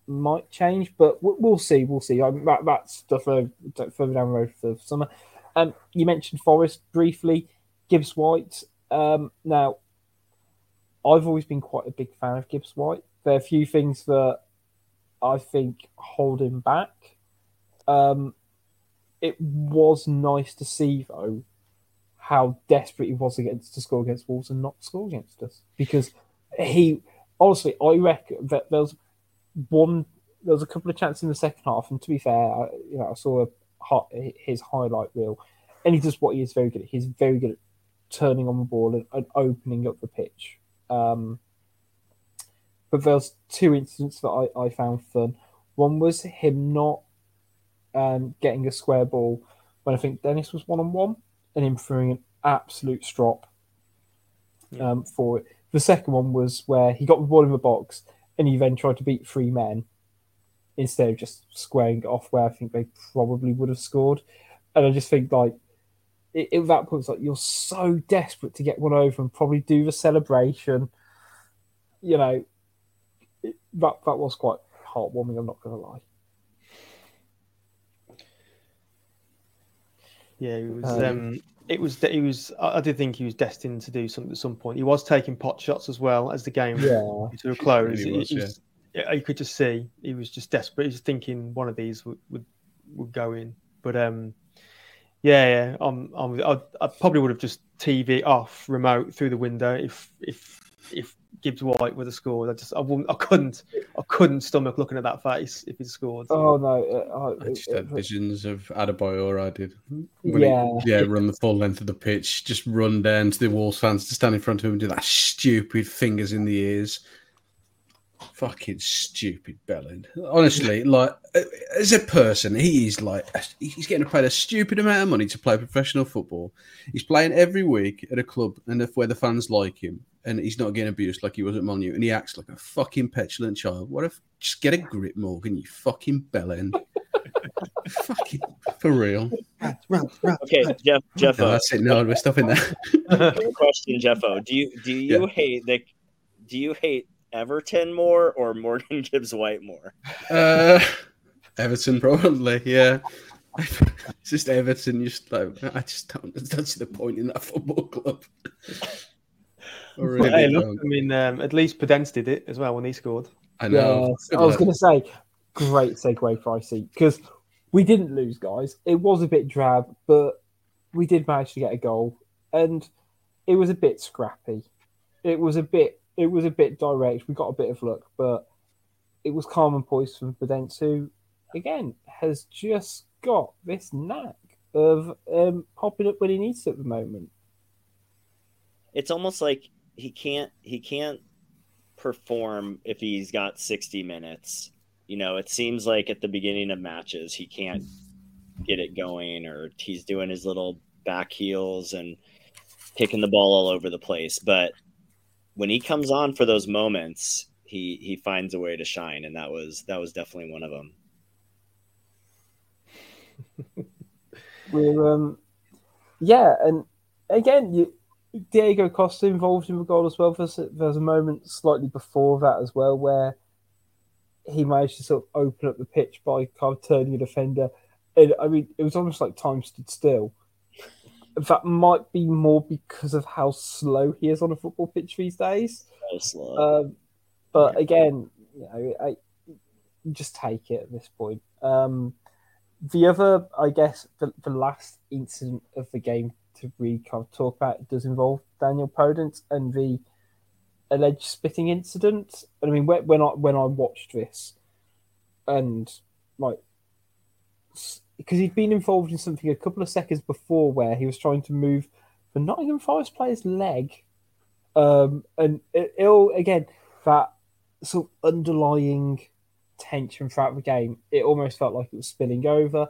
might change, but we'll see. We'll see. I mean, that, that's stuff further down the road for the summer. Um, you mentioned Forest briefly, Gibbs White. Um, now, I've always been quite a big fan of Gibbs White. There are a few things that I think hold him back. Um, it was nice to see though how desperate he was against to score against Wolves and not score against us. Because he honestly I reckon that there was one there was a couple of chances in the second half and to be fair I, you know I saw a, his highlight reel. And he does what he is very good at. He's very good at turning on the ball and, and opening up the pitch. Um, but was two incidents that I, I found fun. One was him not um, getting a square ball when I think Dennis was one on one and him throwing an absolute strop um, for it. The second one was where he got the ball in the box and he then tried to beat three men instead of just squaring it off where I think they probably would have scored. And I just think like it, at that point, it's like you're so desperate to get one over and probably do the celebration. You know, it, that that was quite heartwarming. I'm not going to lie. Yeah, it was. Um, um, it was. He was. I did think he was destined to do something at some point. He was taking pot shots as well as the game yeah. to a close. Really was, was, yeah. You could just see he was just desperate. He was thinking one of these would would, would go in. But um, yeah, yeah. I'm, I'm, I, I probably would have just TV off remote through the window if if if Gibbs White would have scored. I just I wouldn't I couldn't I couldn't stomach looking at that face if he scored. Oh no! Uh, I just had visions of Adebayor. I did. When yeah, he, yeah. Run the full length of the pitch, just run down to the Wolves fans to stand in front of him and do that stupid fingers in the ears. Fucking stupid Belling. Honestly, like as a person, he is like he's getting paid a stupid amount of money to play professional football. He's playing every week at a club and if where the fans like him and he's not getting abused like he was at Monu, and he acts like a fucking petulant child. What if just get a grip, Morgan? You fucking bellend. fucking for real. Okay, Jeff. Jeff. No, that's it. No, we're stopping there. question, Jeffo. Do you do you yeah. hate the? Do you hate Everton more or Morgan Gibbs White more? Uh, Everton probably. Yeah. it's just Everton. Just like I just don't. That's the point in that football club. Really hey, look, I mean, um, at least Podence did it as well when he scored. I know. I was going to say, great segue for IC because we didn't lose, guys. It was a bit drab, but we did manage to get a goal, and it was a bit scrappy. It was a bit. It was a bit direct. We got a bit of luck, but it was calm and poised from Podence, who, again, has just got this knack of um, popping up when he needs to at the moment. It's almost like he can't he can't perform if he's got 60 minutes. You know, it seems like at the beginning of matches he can't get it going or he's doing his little back heels and kicking the ball all over the place, but when he comes on for those moments, he he finds a way to shine and that was that was definitely one of them. Um yeah, and again you Diego Costa involved in the goal as well. There's a, there's a moment slightly before that as well where he managed to sort of open up the pitch by kind of turning a defender. And I mean, it was almost like time stood still. That might be more because of how slow he is on a football pitch these days. Um, but again, you know, I, just take it at this point. Um, the other, I guess, the, the last incident of the game to really kind of talk about does involve Daniel Podence and the alleged spitting incident. I mean, when I when I watched this, and like, because he'd been involved in something a couple of seconds before where he was trying to move the Nottingham Forest player's leg, um, and it, will again that sort of underlying tension throughout the game. It almost felt like it was spilling over.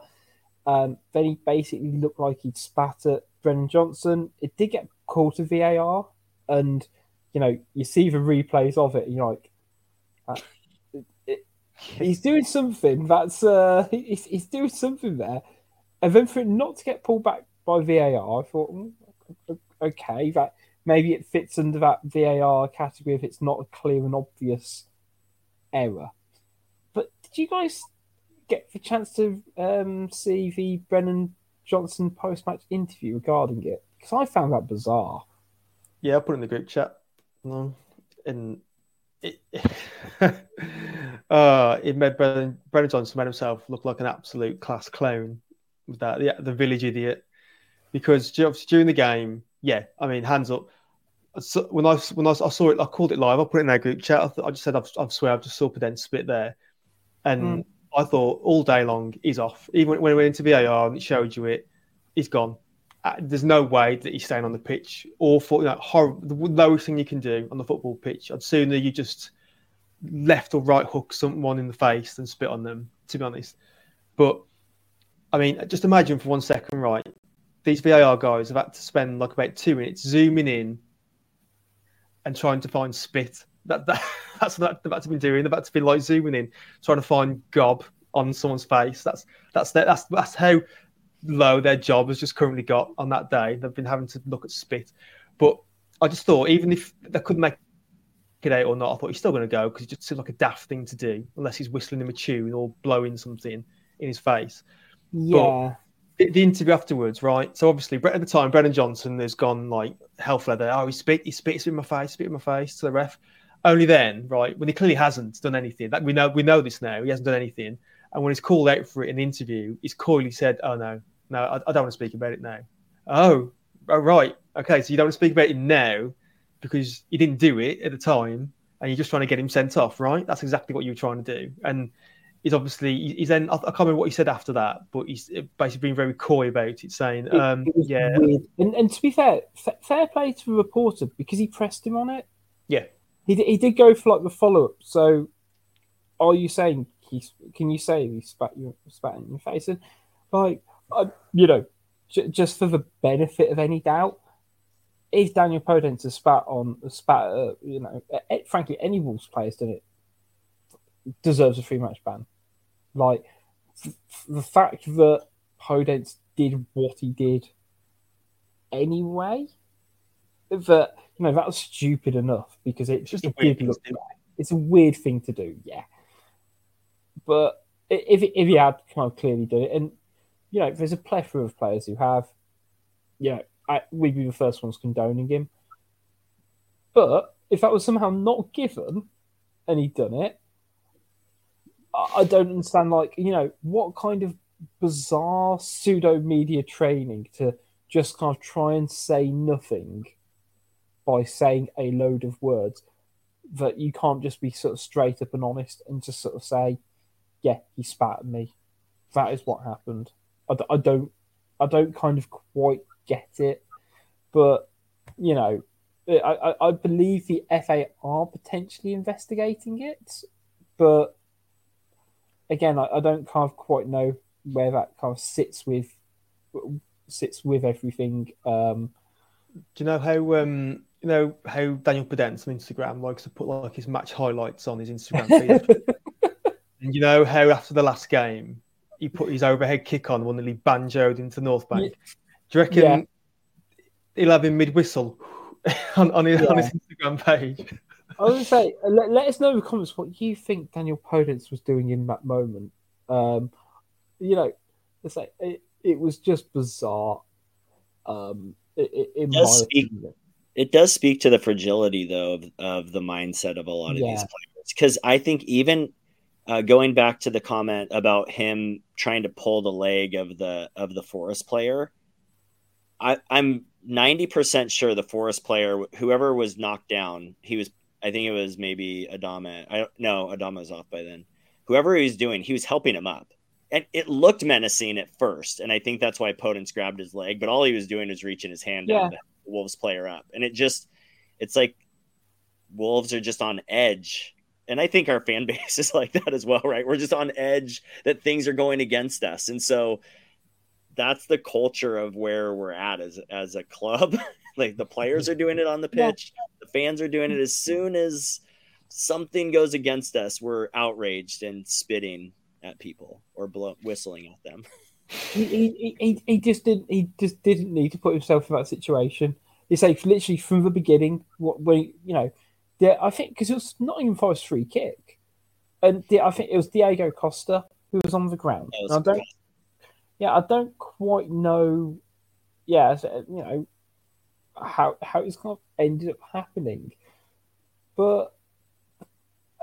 Um, then he basically looked like he'd spat at Brennan Johnson. It did get called to VAR, and you know you see the replays of it, and you're like, it, he's doing something. That's uh, he's, he's, doing something there, and then for it not to get pulled back by VAR, I thought, mm, okay, that maybe it fits under that VAR category if it's not a clear and obvious error. But did you guys get the chance to um, see the Brennan Johnson post match interview regarding it? Because I found that bizarre. Yeah, I put it in the group chat. No, and it, Uh, it made Brennan, Brennan Johnson made himself look like an absolute class clown with that, the, the village idiot. Because during the game, yeah, I mean, hands up. So when I when I, I, saw it, I called it live. I put it in our group chat. I, I just said, I've, I swear, I've just saw Podence spit there, and mm. I thought all day long he's off. Even when, it went into VAR and it showed you it, he's gone. Uh, there's no way that he's staying on the pitch. Awful, you know, horrible, the lowest thing you can do on the football pitch. I'd sooner you just left or right hook someone in the face than spit on them. To be honest, but I mean, just imagine for one second, right? These VAR guys have had to spend like about two minutes zooming in and trying to find spit. That, that that's what they've had to be doing. They've had to be like zooming in, trying to find gob on someone's face. That's that's that's that's how low their job has just currently got on that day. They've been having to look at spit. But I just thought, even if they couldn't make it out or not, I thought he's still going to go because it just seemed like a daft thing to do, unless he's whistling him a tune or blowing something in his face. Yeah. The, the, interview afterwards, right? So obviously, at the time, Brennan Johnson has gone like hell leather. Oh, he spit, he spits in my face, spit in my face to the ref. Only then, right, when he clearly hasn't done anything. That we know, we know this now. He hasn't done anything. And when he's called out for it in the interview, he's coyly said, "Oh no, no, I, I don't want to speak about it now." Oh, oh, right, okay. So you don't want to speak about it now because you didn't do it at the time, and you're just trying to get him sent off, right? That's exactly what you were trying to do. And he's obviously he's then I can't remember what he said after that, but he's basically been very coy about it, saying, um, it, it "Yeah." And, and, to be fair, fair play to the reporter because he pressed him on it. Yeah, he he did go for like the follow up. So, are you saying he can you say he spat you spat in your face? And like uh, you know j- just for the benefit of any doubt if Daniel Podence has spat on spat uh, you know frankly any Wolves players done it deserves a free match ban. Like f- the fact that Podence did what he did anyway that you know that was stupid enough because it just did look it's a weird thing to do yeah but if if he had kind of clearly done it, and you know, there's a plethora of players who have, you know, I, we'd be the first ones condoning him. But if that was somehow not given, and he'd done it, I, I don't understand. Like, you know, what kind of bizarre pseudo media training to just kind of try and say nothing by saying a load of words that you can't just be sort of straight up and honest and just sort of say, yeah, he spat at me. That is what happened. I, I don't, I don't kind of quite get it, but you know, I, I, I believe the FA are potentially investigating it, but again, I, I don't kind of quite know where that kind of sits with sits with everything. Um, Do you know how um, you know how Daniel Podence on Instagram likes to put like his match highlights on his Instagram feed? And you know how after the last game, he put his overhead kick on, one that he banjoed into North Bank. Yeah. Do you reckon yeah. he'll have him mid whistle on, on, his, yeah. on his Instagram page? I was going to say, let, let, us know in the comments what you think Daniel Podence was doing in that moment. Um, you know, it's like it, it was just bizarre. Um, it, it, does speak, it does speak to the fragility, though, of, of the mindset of a lot of yeah. these players. Because I think even uh, going back to the comment about him trying to pull the leg of the of the forest player, I, I'm ninety percent sure the forest player, whoever was knocked down, he was. I think it was maybe Adama. I don't know. Adama was off by then. Whoever he was doing, he was helping him up, and it looked menacing at first. And I think that's why Podence grabbed his leg. But all he was doing was reaching his hand yeah. down Wolves player up, and it just, it's like Wolves are just on edge and I think our fan base is like that as well, right? We're just on edge that things are going against us. And so that's the culture of where we're at as as a club. like the players are doing it on the pitch, yeah. the fans are doing it as soon as something goes against us, we're outraged and spitting at people or blow, whistling at them. He, he, he, he just didn't he just didn't need to put himself in that situation. It's like literally from the beginning, what when you know yeah, I think because it was not Nottingham Forest free kick, and the, I think it was Diego Costa who was on the ground. I don't, yeah, I don't quite know. Yeah, you know how how it's kind of ended up happening, but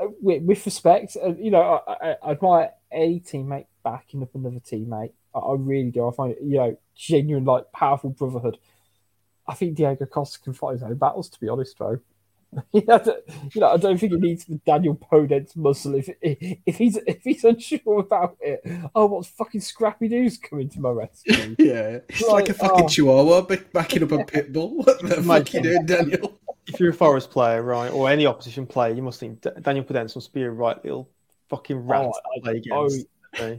uh, with, with respect, uh, you know, I, I, I admire a teammate backing up another teammate. I, I really do. I find it, you know, genuine, like powerful brotherhood. I think Diego Costa can fight his own battles. To be honest, though. you know, I don't think it needs the Daniel Podence muscle if if he's if he's unsure about it. Oh, what's fucking Scrappy Doo's coming to my rescue? yeah, it's like, like, a fucking oh. chihuahua backing up a pit bull. What the fuck you doing, Daniel? If you're a Forest player, right, or any opposition player, you must think Daniel Podence must be a right little fucking oh, rat oh, to play against. Oh,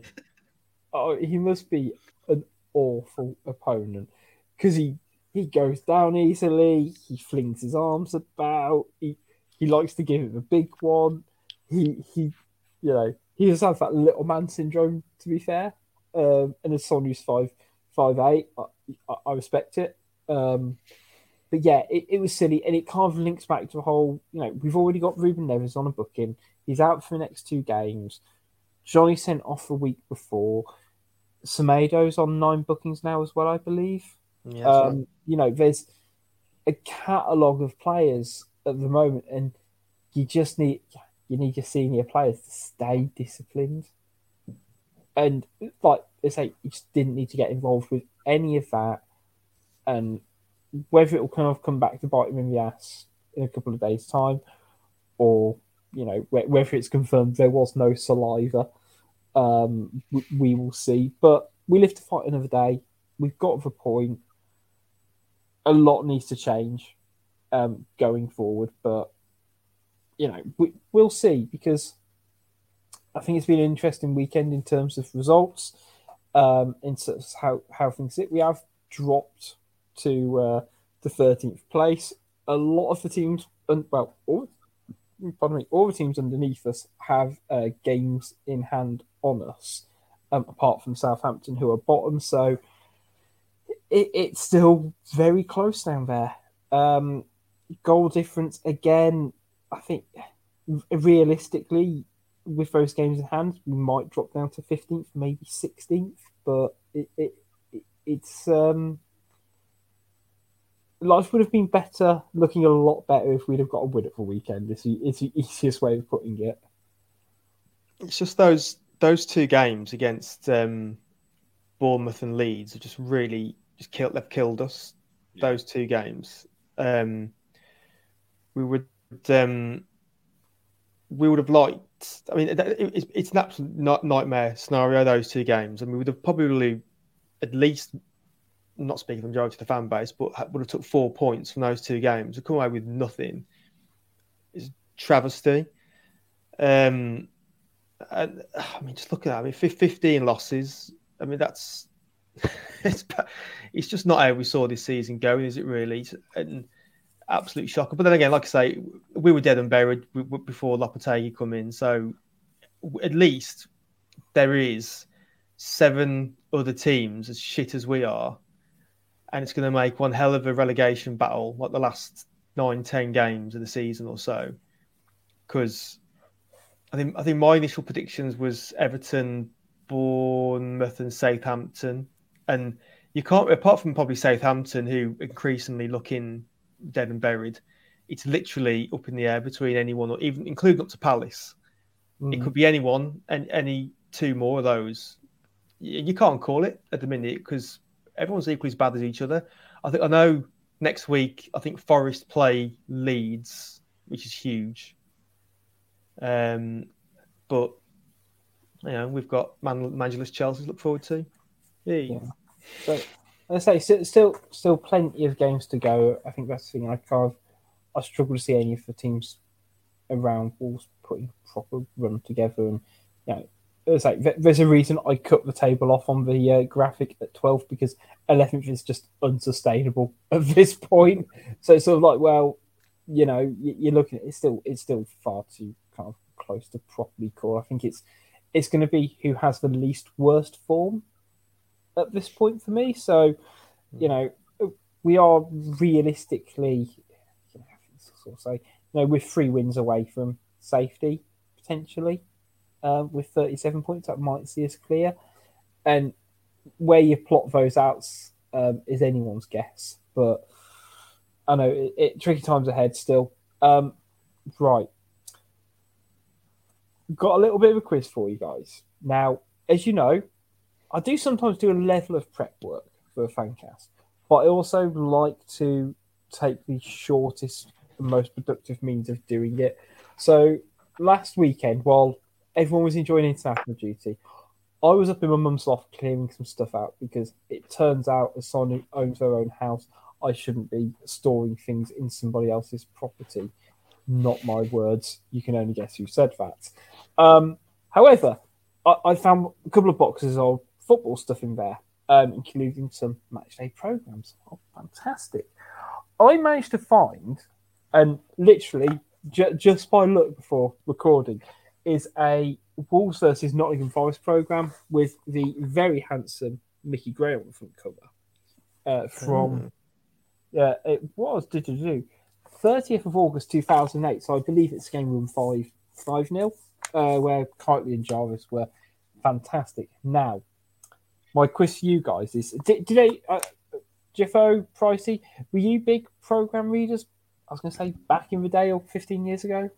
oh, he must be an awful opponent because he he goes down easily. He flings his arms about. He he likes to give it a big one. He he, you know, he just has that little man syndrome. To be fair, um, and as someone who's five five eight, I, I, respect it. Um, but yeah, it, it was silly, and it kind of links back to the whole. You know, we've already got Ruben Neves on a booking. He's out for the next two games. Jonny sent off a week before. Semedo's on nine bookings now as well, I believe. Yeah, um, right. You know, there's a catalogue of players at the moment, and you just need you need your senior players to stay disciplined. And like I say, you just didn't need to get involved with any of that. And whether it will kind of come back to bite him in the ass in a couple of days' time, or you know whether it's confirmed there was no saliva, um, we, we will see. But we live to fight another day. We've got the point a lot needs to change um, going forward, but you know we, we'll see because I think it's been an interesting weekend in terms of results, um, in terms of how how things sit. We have dropped to uh, the thirteenth place. A lot of the teams, well, all, pardon me, all the teams underneath us have uh, games in hand on us, um, apart from Southampton, who are bottom. So it, it's still very close down there. Um, goal difference again. I think realistically, with those games in hand, we might drop down to fifteenth, maybe sixteenth. But it, it, it, it's um, life would have been better, looking a lot better if we'd have got a win at the weekend. It's, it's the easiest way of putting it. It's just those those two games against um, Bournemouth and Leeds have just really just killed they've killed us yeah. those two games. Um, we would um, we would have liked. I mean, it's, it's an absolute nightmare scenario. Those two games, and we would have probably at least not speaking for the majority of the fan base, but would have took four points from those two games. To come away with nothing is travesty. Um, and I mean, just look at that. I mean, fifteen losses. I mean, that's it's, it's just not how we saw this season going, is it really? And absolute shocker. But then again, like I say, we were dead and buried before Lopetegui come in. So at least there is seven other teams as shit as we are. And it's going to make one hell of a relegation battle, like the last nine, ten games of the season or so. Because I think I think my initial predictions was Everton, Bournemouth, and Southampton and you can't apart from probably Southampton, who increasingly looking dead and buried. It's literally up in the air between anyone, or even including up to Palace. Mm. It could be anyone, and any two more of those. You can't call it at the minute because everyone's equally as bad as each other. I think I know next week. I think Forest play Leeds, which is huge. Um, but you know we've got Man- Manchester Chelsea to look forward to. Yeah. So I say still, still, plenty of games to go. I think that's the thing. I kind of, I struggle to see any of the teams around Wolves putting proper run together. And you know, it's like there's a reason I cut the table off on the uh, graphic at 12 because 11th is just unsustainable at this point. So it's sort of like, well, you know, you're looking at it's still it's still far too kind of close to properly call. I think it's it's going to be who has the least worst form at this point for me. So, you know, we are realistically, you know, sort of say, you know, with three wins away from safety potentially. Uh, with 37 points, that might see us clear. And where you plot those out um, is anyone's guess. But I know it, it tricky times ahead still. Um, right. got a little bit of a quiz for you guys. Now, as you know, I do sometimes do a level of prep work for a fancast, but I also like to take the shortest most productive means of doing it. So last weekend, while everyone was enjoying international duty, I was up in my mum's loft clearing some stuff out because it turns out, as someone who owns their own house, I shouldn't be storing things in somebody else's property. Not my words. You can only guess who said that. Um, however, I, I found a couple of boxes of football stuff in there, um, including some matchday programs. Oh, fantastic! I managed to find, and literally ju- just by look before recording, is a Wolves versus Nottingham Forest program with the very handsome Mickey Gray on the front cover. Uh, from yeah, it was did you do 30th of August 2008. So I believe it's game room five five nil, uh, where Kightly and Jarvis were fantastic. Now, my quiz for you guys is: Did, did they, uh, Jiffo, Pricey, were you big program readers? I was going to say back in the day or 15 years ago.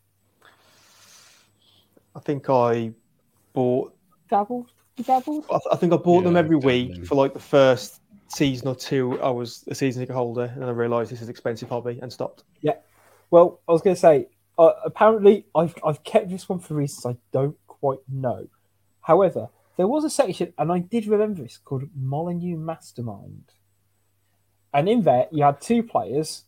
I think I bought. Dabbled, you dabbled. I, th- I think I bought them every dabbling. week for like the first season or two. I was a season ticket holder, and then I realised this is an expensive hobby and stopped. Yeah. Well, I was going to say, uh, apparently, I've, I've kept this one for reasons I don't quite know. However, there was a section, and I did remember this, called Molyneux Mastermind. And in there, you had two players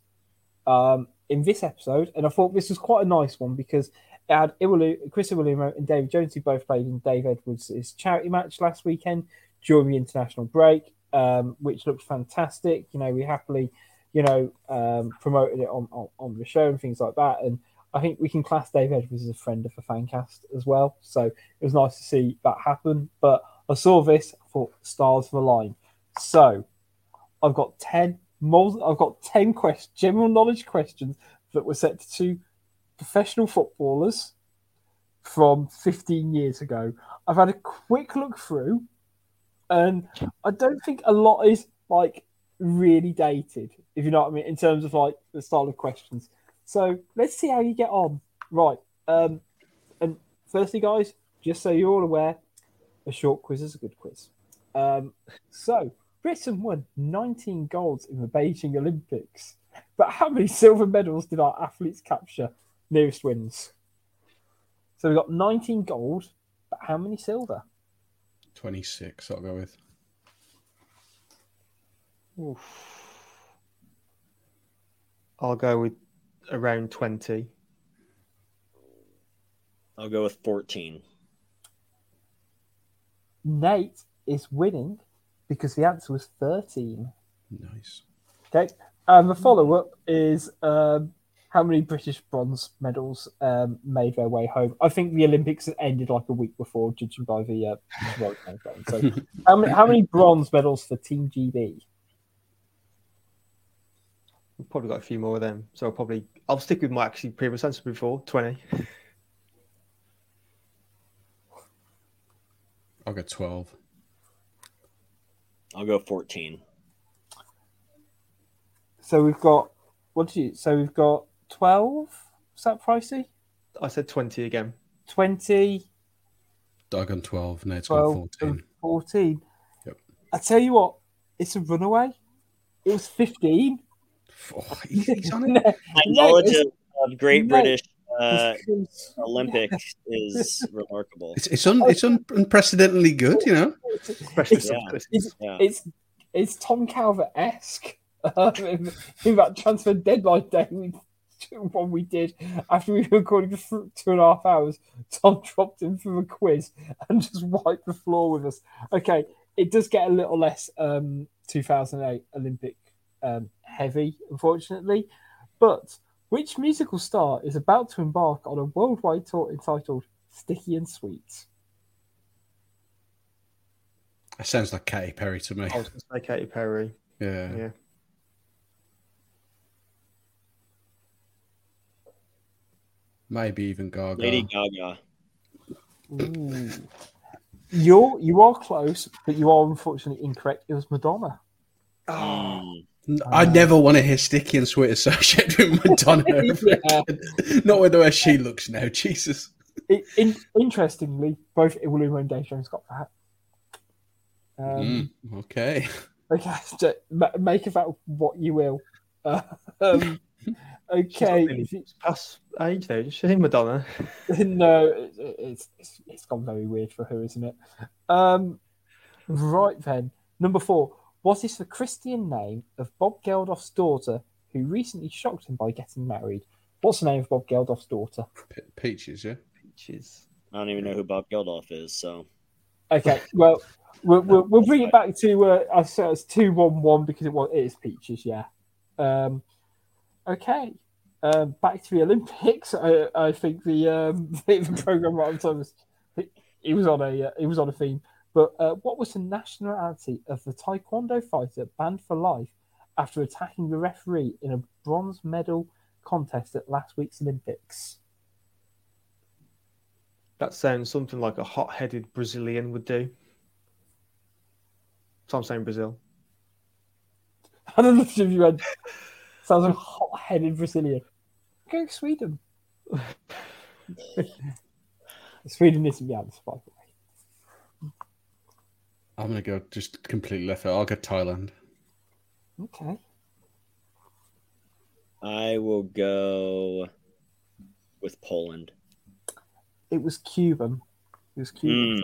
um, in this episode, and I thought this was quite a nice one because it had Iwalu, Chris Iwelumo and David Jones, who both played in Dave Edwards' charity match last weekend during the international break, um, which looked fantastic. You know, we happily you know, um, promoted it on, on, on the show and things like that. And I think we can class Dave Edwards as a friend of the fancast as well. So it was nice to see that happen. But I saw this, I thought stars for the line. So I've got 10 mul- I've got 10 questions, general knowledge questions that were set to professional footballers from 15 years ago. I've had a quick look through and I don't think a lot is like really dated, if you know what I mean, in terms of like the style of questions. So let's see how you get on. Right. Um, and firstly, guys, just so you're all aware, a short quiz is a good quiz. Um, so Britain won 19 golds in the Beijing Olympics, but how many silver medals did our athletes capture? Nearest wins. So we got 19 gold, but how many silver? 26, I'll go with. I'll go with around twenty. I'll go with 14. Nate is winning because the answer was 13. Nice. Okay. And the follow up is um, how many British bronze medals um, made their way home? I think the Olympics ended like a week before, judging by the uh, World Cup. So, how many, how many bronze medals for Team GB? We've probably got a few more of them, so I'll probably I'll stick with my actually previous answer before twenty. I'll go 12. I'll go 14. So we've got, what did you, so we've got 12? Is that pricey? I said twenty again. 20, Doug on 12. Nate's got 14. 14. Yep. I tell you what, it's a runaway. It was 15. Oh, he's, he's on it. My knowledge of, of Great no, British uh, It's- Olympics is remarkable. It's, it's, un, it's un, unprecedentedly good, you know. It's- some- It's, Yeah. it's it's Tom Calvert esque um, in, in that transfer deadline day we, one we did after we recorded for two and a half hours. Tom dropped in for a quiz and just wiped the floor with us. Okay, it does get a little less um, 2008 Olympic um, heavy, unfortunately, but which musical star is about to embark on a worldwide tour entitled Sticky and Sweet? It sounds like Katy Perry to me. I was going to say Katy Perry. Yeah. Yeah. Maybe even Gaga. Lady Gaga. You're you are close, but you are unfortunately incorrect. It was Madonna. Mm. I never want to hear Sticky and Sweet associated with Madonna. Yeah. Not with the way she looks now. Jesus. it, in, interestingly, both Iwelumo and Dave Jones got that. Um, Mm, okay. Okay, so make of that what you will. Uh, um, okay, It's past age though, is she, Madonna? no, it, it- it's, it's it's gone very weird for her, isn't it? Um, right then, number four. What is the Christian name of Bob Geldof's daughter, who recently shocked him by getting married? What's the name of Bob Geldof's daughter? Pe- Peaches, yeah. Peaches. I don't even know who Bob Geldof is. So Okay, well, we'll, we'll, we'll bring it back to uh, I said it's two one one because it was it is peaches, yeah. Um, okay, um, back to the Olympics. I, I think the um, the program right on time was he was on a uh, he was on a theme. But uh, what was the nationality of the Taekwondo fighter banned for life after attacking the referee in a bronze medal contest at last week's Olympics? That sounds something like a hot-headed Brazilian would do. So I'm saying Brazil. I don't know if you read. Sounds like a hot-headed Brazilian. Go Sweden. Sweden isn't the answer, by the way. I'm gonna go just completely left out. I'll go Thailand. Okay. I will go with Poland. It was Cuban. It was Cuban.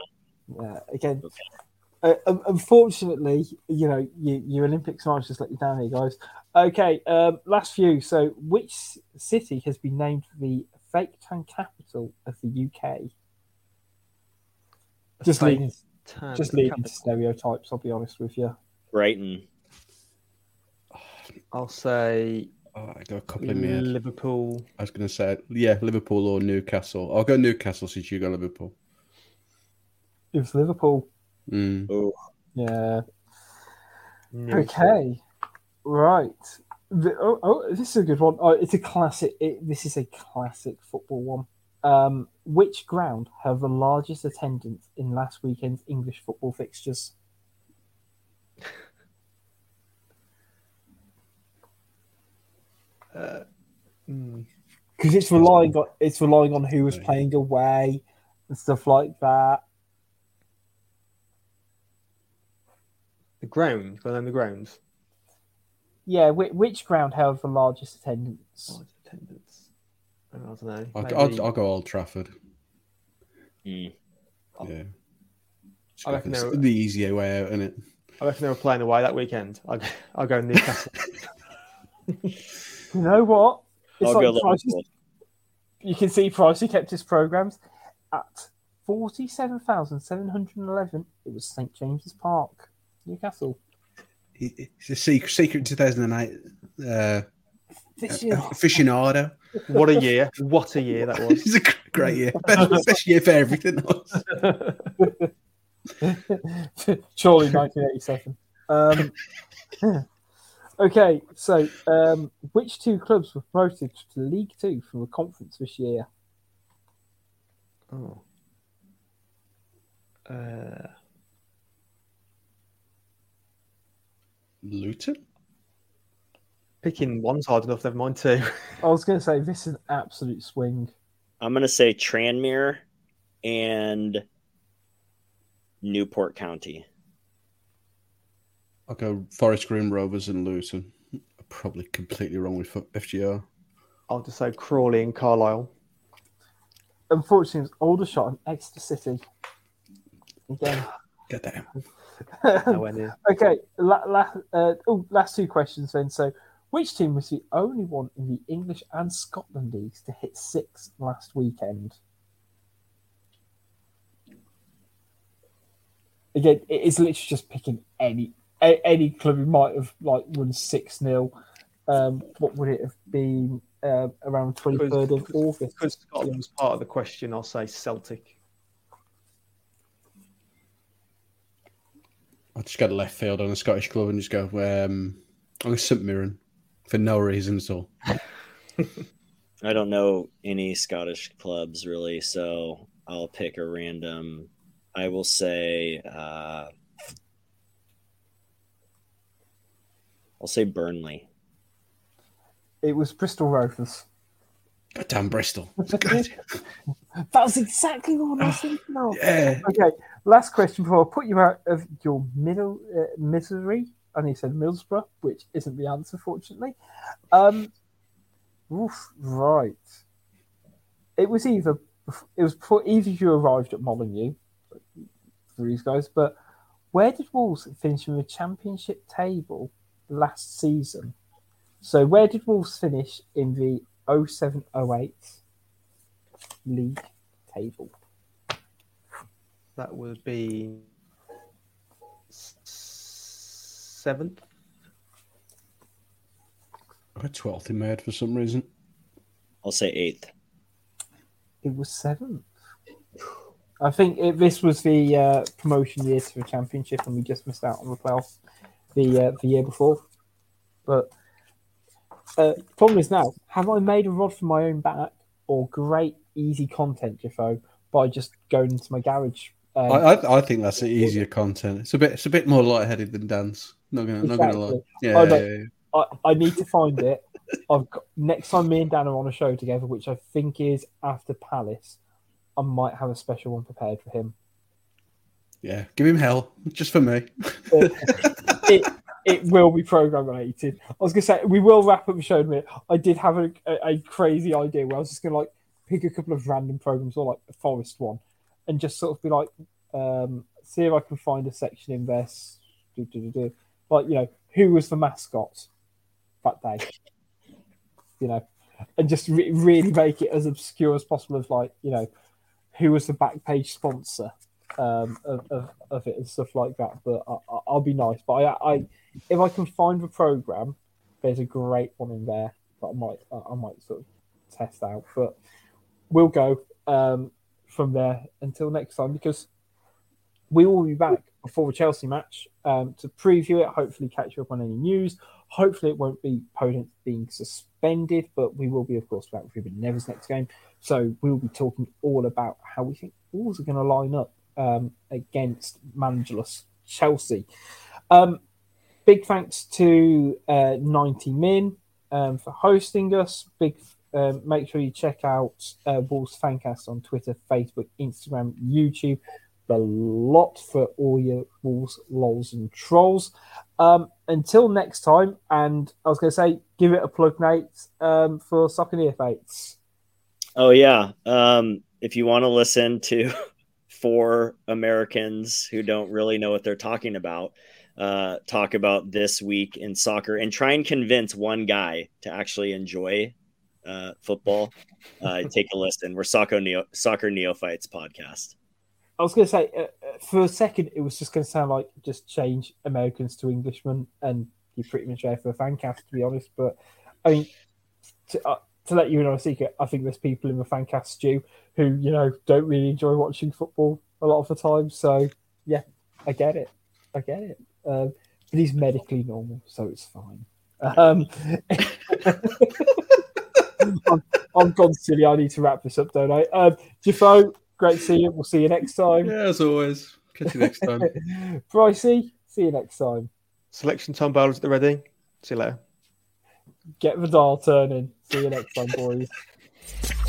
Mm, Yeah. Again, uh, unfortunately, you know, you, your Olympic smarts just let you down here, guys. Okay. Um, last few. So, which city has been named the fake town capital of the UK? Just fake leading, Tan just leading to stereotypes. I'll be honest with you. Brighton. I'll say Oh, I got a couple in my head. Liverpool. I was gonna say yeah, Liverpool or Newcastle. I'll go Newcastle since you go Liverpool. It was Liverpool. Mm. Oh, Yeah. Newcastle. Okay, right. The- oh, oh, this is a good one. Oh, it's a classic. It, this is a classic football one. Um, which ground have the largest attendance in last weekend's English football fixtures? Hmm. Because it's relying on it's relying on who was playing away and stuff like that. The ground. Go down the grounds. Yeah, which, which ground held the largest attendance? Large attendance. I don't know. I'll, maybe- I'll, I'll go Old Trafford. mm. Yeah. I reckon they the, were- the easier way out, innit? I reckon they were playing away that weekend. I'll go, I'll go Newcastle. You know what? It's I'll go like prices, you can see Pricey kept his programs at forty-seven thousand seven hundred eleven. It was St James's Park, Newcastle. It's a secret, secret 2008 uh, This year, aficionado. what a year! What a year that was. It's a great year. Best, best year for everything. surely nineteen eighty-seven. Um, okay, so um, which two clubs were promoted to League Two from the conference this year? Oh. Uh, Luton? Picking one's hard enough. Never mind two. I was going to say this is an absolute swing. I'm gonna say Tranmere and Newport County. I'll go Forest Green Rovers and Luton. I'm probably completely wrong with FGR. I'll just say Crawley and Carlisle. Unfortunately, it was Aldershot and Exeter City. Again. Get that. Nowhere near. Okay, la, la, uh, oh, last two questions then. So, which team was the only one in the English and Scotland leagues to hit six last weekend? Again, it is literally just picking any a, any club who might have like won six 0 um, What would it have been uh, around twenty third of August? Because Scotland was part of the question, I'll say Celtic. I'll just go to left field on a Scottish club and just go, um, I'm St Mirren for no reason at all. I don't know any Scottish clubs really, so I'll pick a random. I will say, uh, I'll say Burnley. It was Bristol Rovers. God damn Bristol. that was exactly what I was thinking of. Yeah. Okay, last question before I put you out of your middle uh, misery. I he said Middlesbrough, which isn't the answer, fortunately. Um, oof, right. It was either it was before either you arrived at Molyneux for these guys, but where did Wolves finish in the championship table last season? So where did Wolves finish in the 0708 league table? That would be seventh. I had 12th in my head for some reason. I'll say eighth. It was seventh. I think it, this was the uh, promotion year to the championship, and we just missed out on the playoffs the uh, the year before. But uh, problem is now, have I made a rod for my own back, or great easy content, Jeffo, by just going into my garage? Um, I, I I think that's the easier content. It's a bit it's a bit more lightheaded than dance. Not gonna not gonna lie. Yeah, Oh, yeah, yeah. I, I need to find it. I've got, next time me and Dan are on a show together, which I think is after Palace, I might have a special one prepared for him. Yeah, give him hell just for me. it it will be program related. I was gonna say we will wrap up the show in a minute. I did have a, a, a crazy idea where I was just gonna like pick a couple of random programs or like a forest one, and just sort of be like, um, see if I can find a section in this. Do, do, do, do. Like you know, who was the mascot that day? You know, and just re- really make it as obscure as possible. Of like you know, who was the back page sponsor um, of, of, of it and stuff like that. But I, I- I'll be nice. But I, I, if I can find the program, there's a great one in there that I might, I might sort of test out. But we'll go um, from there until next time because we will be back before the Chelsea match um, to preview it. Hopefully, catch you up on any news. Hopefully, it won't be Podence being suspended, but we will be, of course, about Ruben Neves next game. So we'll be talking all about how we think Wolves are going to line up um, against managerless Chelsea. Um, big thanks to uh, 90 Min um, for hosting us. Big, um, make sure you check out uh, Wolves Fancast on Twitter, Facebook, Instagram, YouTube. The lot for all your Wolves, lols, and trolls. Um, until next time, and I was going to say, give it a plug, Nate, um, for Soccer Neophytes. Oh yeah. Um, if you want to listen to four Americans who don't really know what they're talking about, uh, talk about this week in soccer and try and convince one guy to actually enjoy uh, football, uh, take a listen. We're soccer neo soccer neophytes podcast. I was going to say, uh, uh, for a second, it was just going to sound like just change Americans to Englishmen, and you're pretty much there for a fan cast, to be honest. But I mean, to, uh, to let you know a secret, I think there's people in the fan cast who, you know, don't really enjoy watching football a lot of the time. So, yeah, I get it. I get it. Um, but he's medically normal, so it's fine. Um, I'm, I'm gone silly. I need to wrap this up, don't I? Um, great to see you. We'll see you next time. Yeah, as always. Catch you next time. Pricey, see you next time. Selection time bowlers at the ready. See you later. Get the dial turning. See you next time, boys.